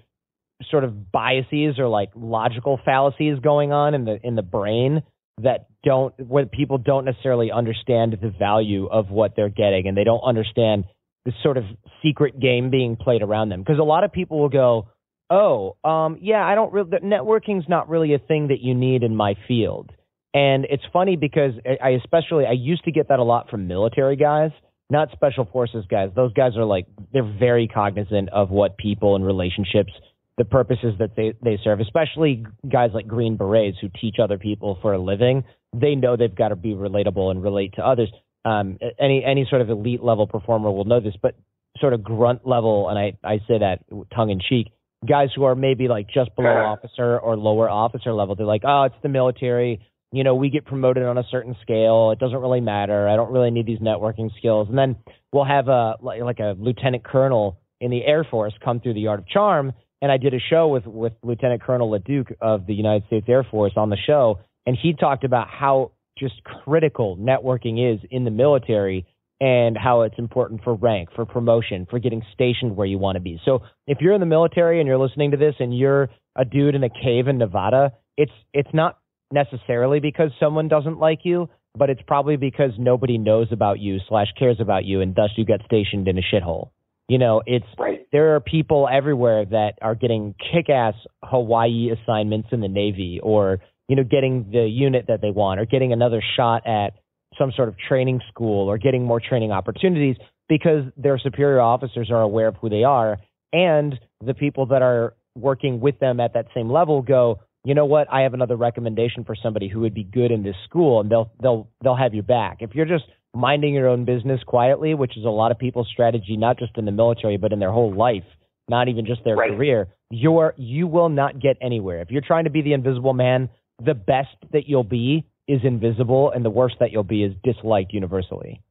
sort of biases or like logical fallacies going on in the in the brain that don't where people don't necessarily understand the value of what they're getting and they don't understand this sort of secret game being played around them. Because a lot of people will go, "Oh, um, yeah, I don't really. Networking's not really a thing that you need in my field." And it's funny because I especially I used to get that a lot from military guys, not special forces guys. Those guys are like they're very cognizant of what people and relationships, the purposes that they they serve. Especially guys like Green Berets who teach other people for a living. They know they've got to be relatable and relate to others. Um, any any sort of elite level performer will know this, but sort of grunt level, and I I say that tongue in cheek. Guys who are maybe like just below officer or lower officer level, they're like, oh, it's the military you know, we get promoted on a certain scale. It doesn't really matter. I don't really need these networking skills. And then we'll have a like a lieutenant colonel in the Air Force come through the Art of Charm. And I did a show with with Lieutenant Colonel LeDuc of the United States Air Force on the show, and he talked about how just critical networking is in the military and how it's important for rank, for promotion, for getting stationed where you want to be. So if you're in the military and you're listening to this and you're a dude in a cave in Nevada, it's it's not necessarily because someone doesn't like you, but it's probably because nobody knows about you slash cares about you, and thus you get stationed in a shithole. You know, it's right. there are people everywhere that are getting kick-ass Hawaii assignments in the Navy, or you know, getting the unit that they want, or getting another shot at some sort of training school, or getting more training opportunities because their superior officers are aware of who they are, and the people that are working with them at that same level go, you know what, I have another recommendation for somebody who would be good in this school, and they'll they'll they'll have you back. If you're just minding your own business quietly, which is a lot of people's strategy, not just in the military but in their whole life, not even just their right. career, you're you will not get anywhere. If you're trying to be the invisible man, the best that you'll be is invisible, and the worst that you'll be is disliked universally.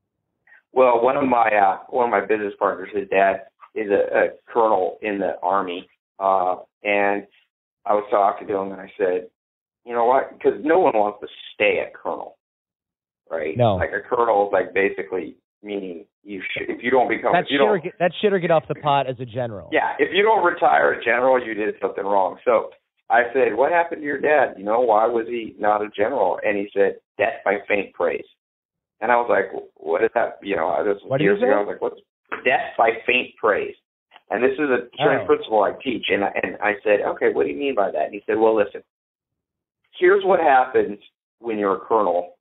Well, one of my uh, one of my business partners, his dad is a, a colonel in the army, uh, and I was talking to him and I said, you know what? Because no one wants to stay a colonel, right? No. Like a colonel is like basically meaning you should if you don't become that you shit don't, get, that shit or get off the pot as a general. Yeah, if you don't retire a general, you did something wrong. So I said, what happened to your dad? You know, why was he not a general? And he said, death by faint praise. And I was like, what is that? You know, this was what years ago. I was like, what's death by faint praise? And this is a certain oh. principle I teach. And I, and I said, okay, what do you mean by that? And he said, well, listen, here's what happens when you're a colonel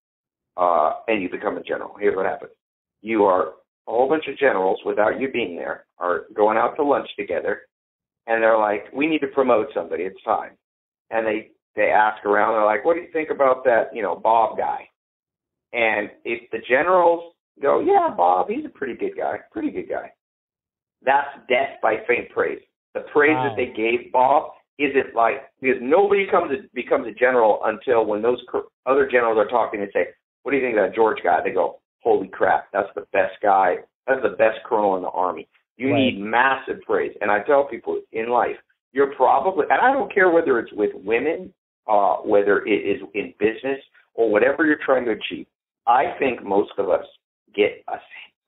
uh, and you become a general. Here's what happens. You are a whole bunch of generals without you being there are going out to lunch together and they're like, we need to promote somebody. It's time. And they, they ask around. They're like, what do you think about that, you know, Bob guy? And if the generals go, yeah, Bob, he's a pretty good guy, pretty good guy. That's death by faint praise. The praise wow. that they gave Bob isn't like because nobody comes becomes a general until when those other generals are talking and say, "What do you think of that George guy?" They go, "Holy crap, that's the best guy. That's the best colonel in the army." You right. need massive praise, and I tell people in life, you're probably, and I don't care whether it's with women, uh, whether it is in business or whatever you're trying to achieve. I think most of us get a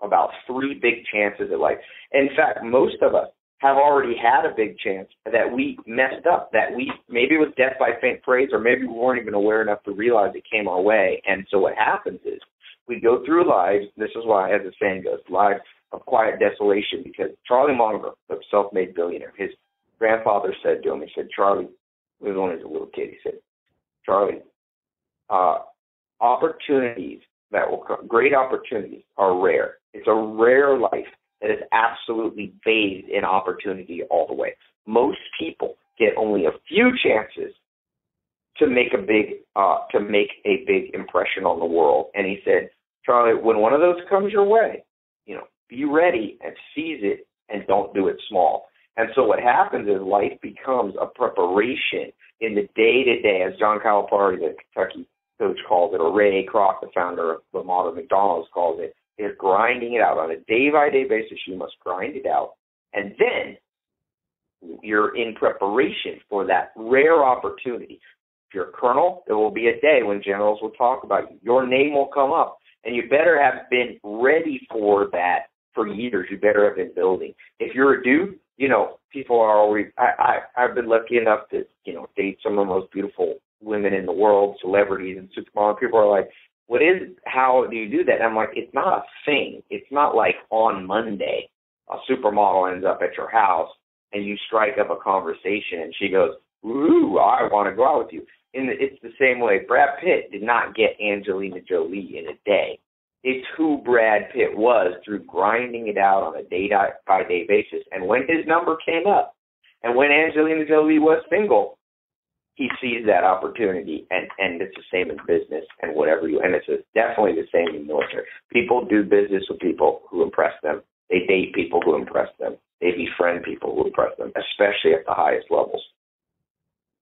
about three big chances at life. In fact, most of us have already had a big chance that we messed up, that we maybe it was death by faint praise, or maybe we weren't even aware enough to realize it came our way. And so what happens is we go through lives. This is why, as the saying goes, lives of quiet desolation. Because Charlie Munger, the self-made billionaire, his grandfather said to him, he said, Charlie, he was only a little kid. He said, Charlie, uh, opportunities that will come, great opportunities are rare. It's a rare life that is absolutely bathed in opportunity all the way. Most people get only a few chances to make a big uh, to make a big impression on the world. And he said, Charlie, when one of those comes your way, you know, be ready and seize it and don't do it small. And so what happens is life becomes a preparation in the day to day, as John Calipari, the Kentucky coach calls it, or Ray Kroc, the founder of the modern McDonald's calls it, is grinding it out on a day by day basis. You must grind it out. And then you're in preparation for that rare opportunity. If you're a colonel, there will be a day when generals will talk about you. Your name will come up. And you better have been ready for that for years. You better have been building. If you're a dude, you know, people are always I, I I've been lucky enough to, you know, date some of the most beautiful women in the world, celebrities and supermodels. People are like, what is how do you do that? And I'm like, it's not a thing. It's not like on Monday a supermodel ends up at your house and you strike up a conversation and she goes, "Ooh, I want to go out with you." And it's the same way. Brad Pitt did not get Angelina Jolie in a day. It's who Brad Pitt was through grinding it out on a day by day basis. And when his number came up, and when Angelina Jolie was single, he sees that opportunity and and it's the same in business and whatever you and it's definitely the same in military. People do business with people who impress them. They date people who impress them. They befriend people who impress them especially at the highest levels.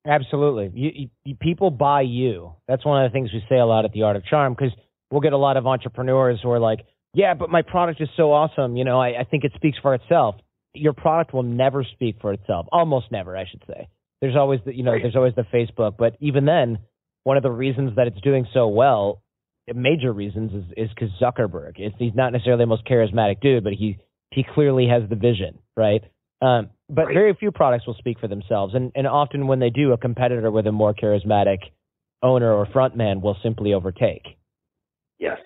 Absolutely. You, you, people buy you. That's one of the things we say a lot at the art of charm because we'll get a lot of entrepreneurs who are like yeah but my product is so awesome. You know I, I think it speaks for itself. Your product will never speak for itself. Almost never i should say there's always the you know there's always the Facebook, but even then, one of the reasons that it's doing so well, major reasons, is is because Zuckerberg. It's, he's not necessarily the most charismatic dude, but he he clearly has the vision, right? Um, but right. very few products will speak for themselves, and and often when they do, a competitor with a more charismatic owner or frontman will simply overtake. Yes,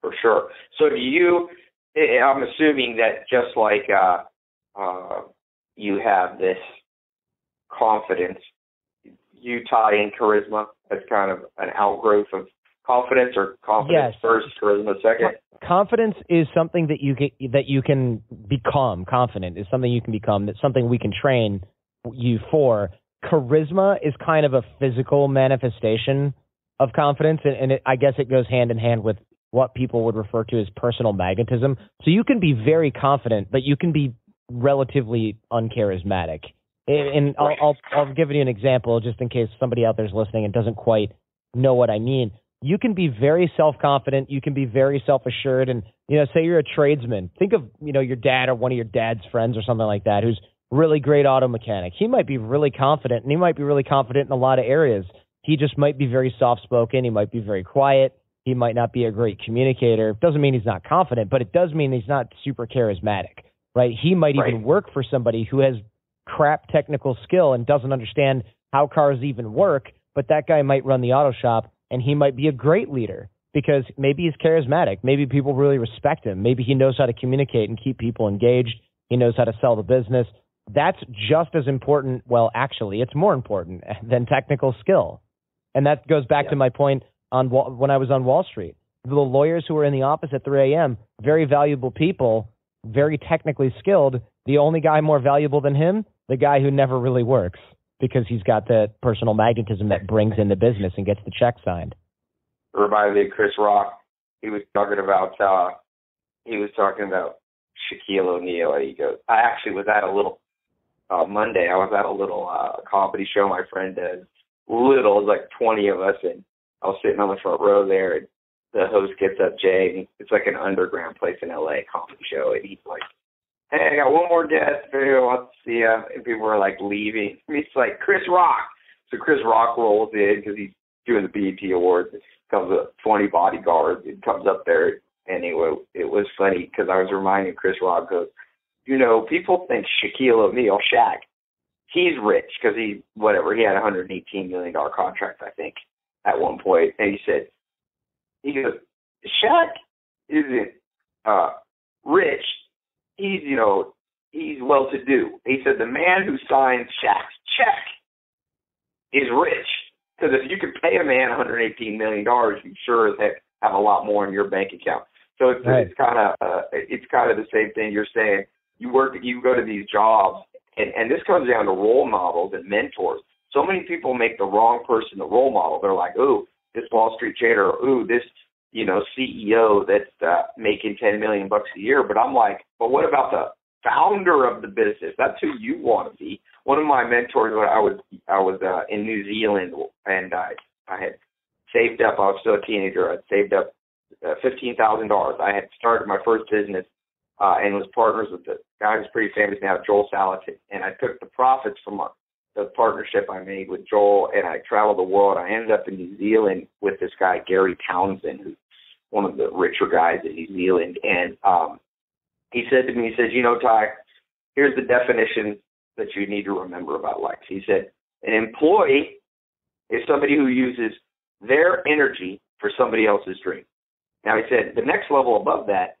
for sure. So do you? I'm assuming that just like uh, uh, you have this confidence. You tie in charisma as kind of an outgrowth of confidence, or confidence yes. first, charisma second. Confidence is something that you can that you can become. Confident is something you can become. That's something we can train you for. Charisma is kind of a physical manifestation of confidence, and, and it, I guess it goes hand in hand with what people would refer to as personal magnetism. So you can be very confident, but you can be relatively uncharismatic. And, I'll, I'll, I'll give you an example just in case somebody out there is listening and doesn't quite know what I mean. You can be very self confident. You can be very self assured. And, you know, say you're a tradesman. Think of, you know, your dad or one of your dad's friends or something like that who's really great auto mechanic. He might be really confident and he might be really confident in a lot of areas. He just might be very soft spoken. He might be very quiet. He might not be a great communicator. Doesn't mean he's not confident, but it does mean he's not super charismatic, right? He might right. even work for somebody who has crap technical skill and doesn't understand how cars even work, but that guy might run the auto shop and he might be a great leader because maybe he's charismatic. Maybe people really respect him. Maybe he knows how to communicate and keep people engaged. He knows how to sell the business. That's just as important. Well, actually, it's more important than technical skill. And that goes back yeah. to my point on when I was on Wall Street. The lawyers who were in the office at 3 a.m., very valuable people, very technically skilled. The only guy more valuable than him the guy who never really works because he's got the personal magnetism that brings in the business and gets the check signed. Reminded me of Chris Rock. He was talking about uh he was talking about Shaquille O'Neal. He goes, I actually was at a little uh Monday. I was at a little uh comedy show my friend does. Little, like twenty of us, and I was sitting on the front row there. And the host gets up, Jay. And it's like an underground place in LA comedy show, and he's like hey, I got one more guest. Video wants to see you. And people are like leaving. It's like Chris Rock. So Chris Rock rolls in because he's doing the BET Awards. It comes with 20 bodyguards. It comes up there. Anyway, it was funny because I was reminding Chris Rock, goes, you know, people think Shaquille O'Neal, Shaq, he's rich because he, whatever, he had a $118 million contract, I think, at one point. And he said, he goes, Shaq isn't uh, rich he's you know he's well to do. He said the man who signs Shaq's check is rich because if you can pay a man 118 million dollars, you sure as heck have a lot more in your bank account. So it's right. it's kind of uh, it's kind of the same thing you're saying. You work, you go to these jobs, and and this comes down to role models and mentors. So many people make the wrong person the role model. They're like, ooh, this Wall Street trader, ooh, this you know, CEO that's uh, making 10 million bucks a year. But I'm like, but what about the founder of the business? That's who you want to be. One of my mentors, when I was I was uh, in New Zealand, and I I had saved up. I was still a teenager. I'd saved up uh, fifteen thousand dollars. I had started my first business uh, and was partners with the guy who's pretty famous now, Joel Salatin. And I took the profits from our, the partnership I made with Joel, and I traveled the world. I ended up in New Zealand with this guy Gary Townsend, who's one of the richer guys in New Zealand, and um, he said to me, he says, you know, Ty, here's the definition that you need to remember about life. He said, an employee is somebody who uses their energy for somebody else's dream. Now he said the next level above that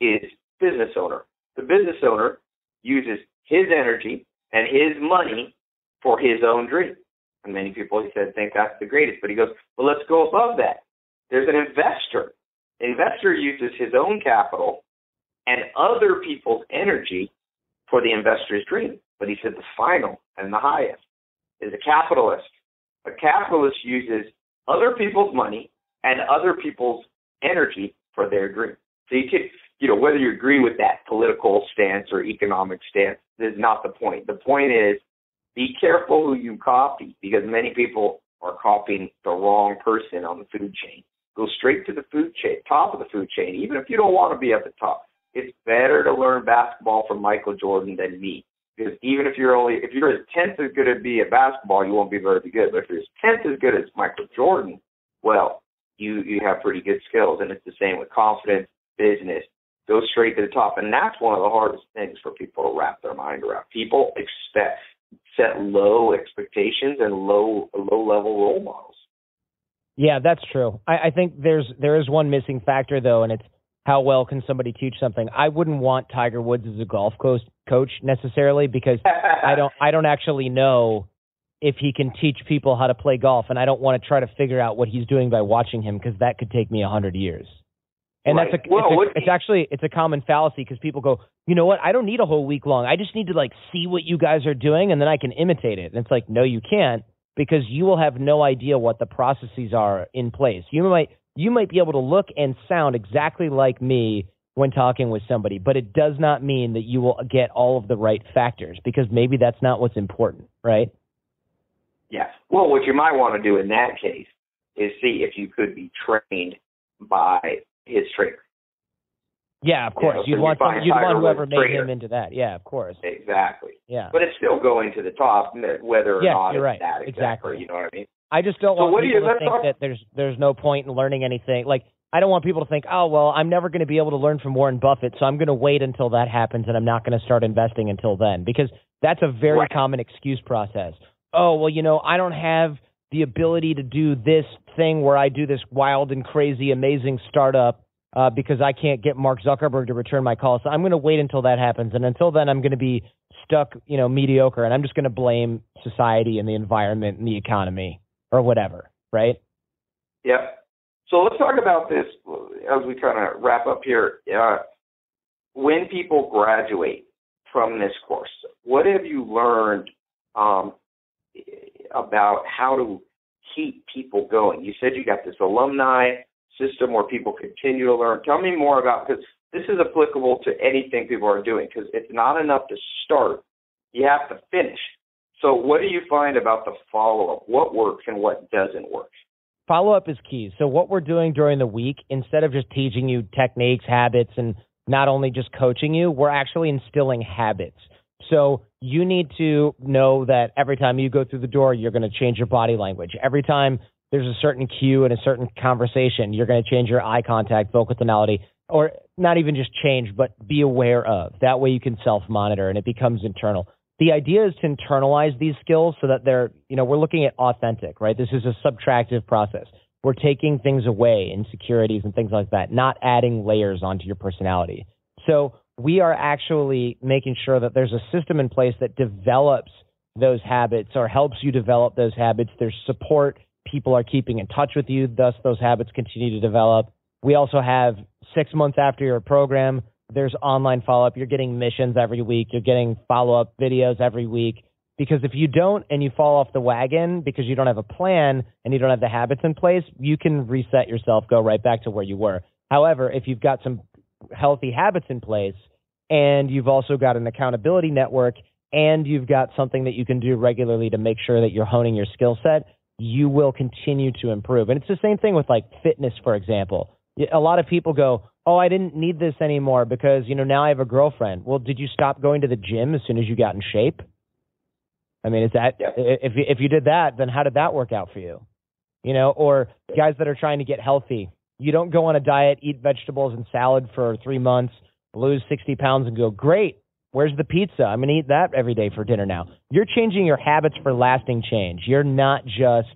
is business owner. the business owner uses his energy and his money for his own dream. And many people, he said, think that's the greatest. But he goes, well, let's go above that. There's an investor. Investor uses his own capital and other people's energy for the investor's dream. But he said the final and the highest is a capitalist. A capitalist uses other people's money and other people's energy for their dream. So you can, you know, whether you agree with that political stance or economic stance is not the point. The point is be careful who you copy because many people are copying the wrong person on the food chain. Go straight to the food chain, top of the food chain, even if you don't want to be at the top. It's better to learn basketball from Michael Jordan than me. Because even if you're only if you're as tenth as good as be at basketball, you won't be very good. But if you're as tenth as good as Michael Jordan, well, you you have pretty good skills. And it's the same with confidence, business. Go straight to the top. And that's one of the hardest things for people to wrap their mind around. People expect set low expectations and low low level role models. Yeah, that's true. I, I think there's there is one missing factor though, and it's how well can somebody teach something. I wouldn't want Tiger Woods as a golf coach coach necessarily because I don't I don't actually know if he can teach people how to play golf, and I don't want to try to figure out what he's doing by watching him because that could take me a hundred years. And right. that's a, well, it's, a, it's actually it's a common fallacy because people go, you know what? I don't need a whole week long. I just need to like see what you guys are doing and then I can imitate it. And it's like, no, you can't because you will have no idea what the processes are in place. You might you might be able to look and sound exactly like me when talking with somebody, but it does not mean that you will get all of the right factors because maybe that's not what's important, right? Yeah. Well, what you might want to do in that case is see if you could be trained by his trainer. Yeah, of course. You would want some, you'd want whoever made trainer. him into that. Yeah, of course. Exactly. Yeah. But it's still going to the top, whether or yes, not you're it's right. that exactly. You know what I mean? I just don't So want what do people you- to think that there's there's no point in learning anything. Like I don't want people to think, oh well, I'm never going to be able to learn from Warren Buffett, so I'm going to wait until that happens, and I'm not going to start investing until then, because that's a very Right. common excuse process. Oh well, you know, I don't have the ability to do this thing where I do this wild and crazy, amazing startup uh, because I can't get Mark Zuckerberg to return my call. So I'm going to wait until that happens, and until then, I'm going to be stuck, you know, mediocre, and I'm just going to blame society and the environment and the economy or whatever, right? Yep. So let's talk about this as we kind of wrap up here. Uh, when people graduate from this course, what have you learned um, about how to keep people going? You said you got this alumni system where people continue to learn. Tell me more about because this is applicable to anything people are doing because it's not enough to start; you have to finish. So, what do you find about the follow up? What works and what doesn't work? follow up is key. So what we're doing during the week, instead of just teaching you techniques, habits, and not only just coaching you, we're actually instilling habits. So you need to know that every time you go through the door, you're going to change your body language. Every time there's a certain cue in a certain conversation, you're going to change your eye contact, vocal tonality, or not even just change, but be aware of. That way you can self monitor and it becomes internal the idea is to internalize these skills so that they're, you know, we're looking at authentic, right? This is a subtractive process. We're taking things away, insecurities and things like that, not adding layers onto your personality. So we are actually making sure that there's a system in place that develops those habits or helps you develop those habits. There's support. People are keeping in touch with you. Thus, those habits continue to develop. We also have six months after your program, there's online follow up. You're getting missions every week. You're getting follow up videos every week. Because if you don't and you fall off the wagon because you don't have a plan and you don't have the habits in place, you can reset yourself, go right back to where you were. However, if you've got some healthy habits in place and you've also got an accountability network and you've got something that you can do regularly to make sure that you're honing your skill set, you will continue to improve. And it's the same thing with like fitness, for example. A lot of people go, oh, I didn't need this anymore because, you know, now I have a girlfriend. Well, did you stop going to the gym as soon as you got in shape? I mean, is that, Yeah. if, if you did that, then how did that work out for you? You know, or guys that are trying to get healthy. You don't go on a diet, eat vegetables and salad for three months, lose 60 pounds and go, great. Where's the pizza? I'm going to eat that every day for dinner now. You're changing your habits for lasting change. You're not just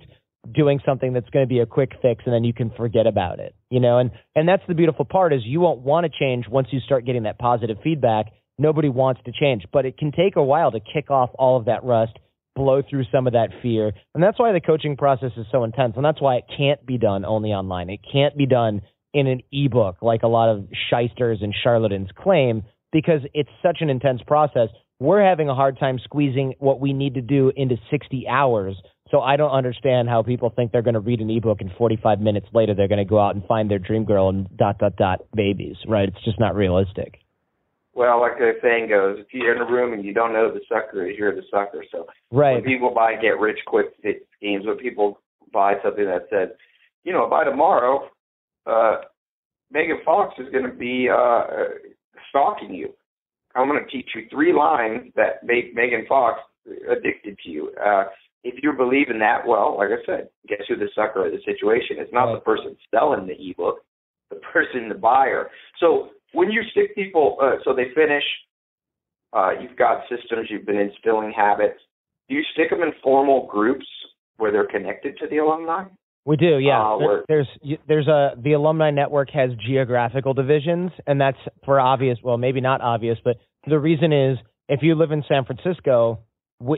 doing something that's going to be a quick fix and then you can forget about it you know and and that's the beautiful part is you won't want to change once you start getting that positive feedback nobody wants to change. But it can take a while to kick off all of that rust, blow through some of that fear. And that's why the coaching process is so intense. And that's why it can't be done only online. It can't be done in an ebook like a lot of shysters and charlatans claim because it's such an intense process. We're having a hard time squeezing what we need to do into 60 hours. So I don't understand how people think they're going to read an ebook and 45 minutes later they're going to go out and find their dream girl and dot dot dot babies, right? It's just not realistic. Well, like the saying goes, if you're in a room and you don't know the sucker is, you're the sucker. So right. when people buy get rich quick schemes, when people buy something that said, you know, by tomorrow, uh, Megan Fox is going to be uh, stalking you. I'm going to teach you three lines that make Megan Fox addicted to you. Uh, if you believe in that, well, like I said, guess who the sucker of the situation? It's not the person selling the ebook, the person, the buyer. So when you stick people, uh, so they finish, uh, you've got systems, you've been instilling habits. Do you stick them in formal groups where they're connected to the alumni? We do, yeah. Uh, there's there's a the alumni network has geographical divisions, and that's for obvious. Well, maybe not obvious, but the reason is if you live in San Francisco,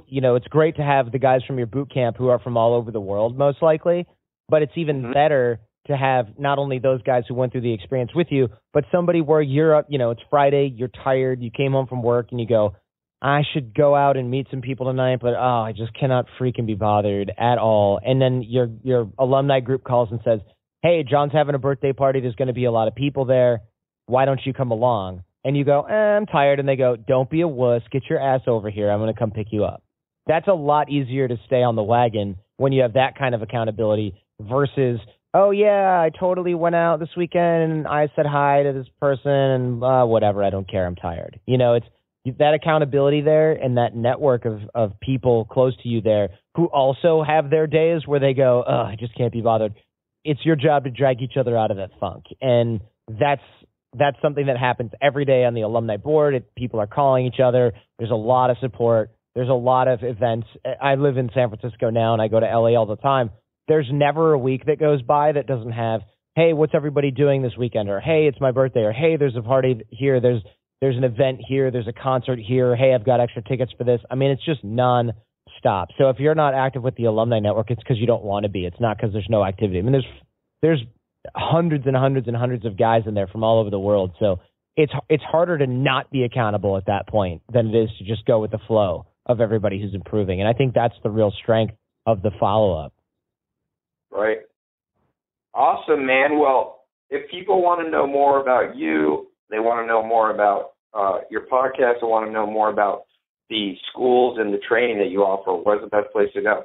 you know it's great to have the guys from your boot camp who are from all over the world, most likely. But it's even mm-hmm. better to have not only those guys who went through the experience with you, but somebody where you're up. You know, it's Friday, you're tired, you came home from work, and you go, I should go out and meet some people tonight, but oh, I just cannot freaking be bothered at all. And then your your alumni group calls and says, "Hey, John's having a birthday party. There's going to be a lot of people there. Why don't you come along?" And you go, eh, "I'm tired." And they go, "Don't be a wuss. Get your ass over here. I'm going to come pick you up." That's a lot easier to stay on the wagon when you have that kind of accountability versus, "Oh yeah, I totally went out this weekend and I said hi to this person and uh, whatever. I don't care. I'm tired." You know, it's that accountability there and that network of of people close to you there who also have their days where they go, "Oh, I just can't be bothered." It's your job to drag each other out of that funk, and that's that's something that happens every day on the alumni board. It, people are calling each other. There's a lot of support. There's a lot of events. I live in San Francisco now, and I go to LA all the time. There's never a week that goes by that doesn't have, "Hey, what's everybody doing this weekend?" or "Hey, it's my birthday," or "Hey, there's a party here." There's there's an event here, there's a concert here, hey, I've got extra tickets for this. I mean, it's just non stop. So if you're not active with the alumni network, it's because you don't want to be. It's not because there's no activity. I mean, there's there's hundreds and hundreds and hundreds of guys in there from all over the world. So it's it's harder to not be accountable at that point than it is to just go with the flow of everybody who's improving. And I think that's the real strength of the follow up. Right. Awesome, man. Well, if people want to know more about you, they want to know more about uh, your podcast, they want to know more about the schools and the training that you offer, where's the best place to go?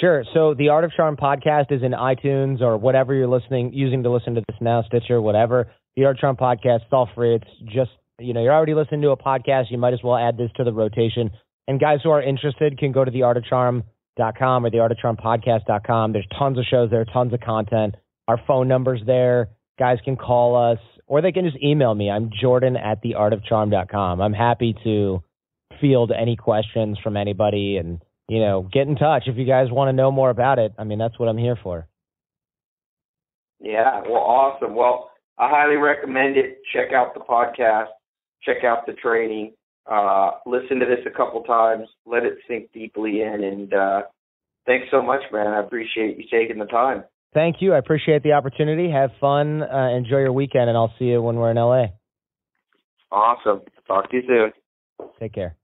Sure. So the Art of Charm podcast is in iTunes or whatever you're listening, using to listen to this now, Stitcher, whatever. The Art of Charm podcast, it's all free. It's just, you know, you're already listening to a podcast. You might as well add this to the rotation. And guys who are interested can go to theartofcharm.com or theartofcharmpodcast.com. There's tons of shows there, tons of content. Our phone number's there. Guys can call us or they can just email me. I'm Jordan at theartofcharm.com. I'm happy to field any questions from anybody and, you know, get in touch if you guys want to know more about it. I mean, that's what I'm here for. Yeah, well, awesome. Well, I highly recommend it. Check out the podcast, check out the training, uh, listen to this a couple times, let it sink deeply in, and uh, thanks so much, man. I appreciate you taking the time. Thank you. I appreciate the opportunity. Have fun. Uh, enjoy your weekend, and I'll see you when we're in LA. Awesome. Talk to you soon. Take care.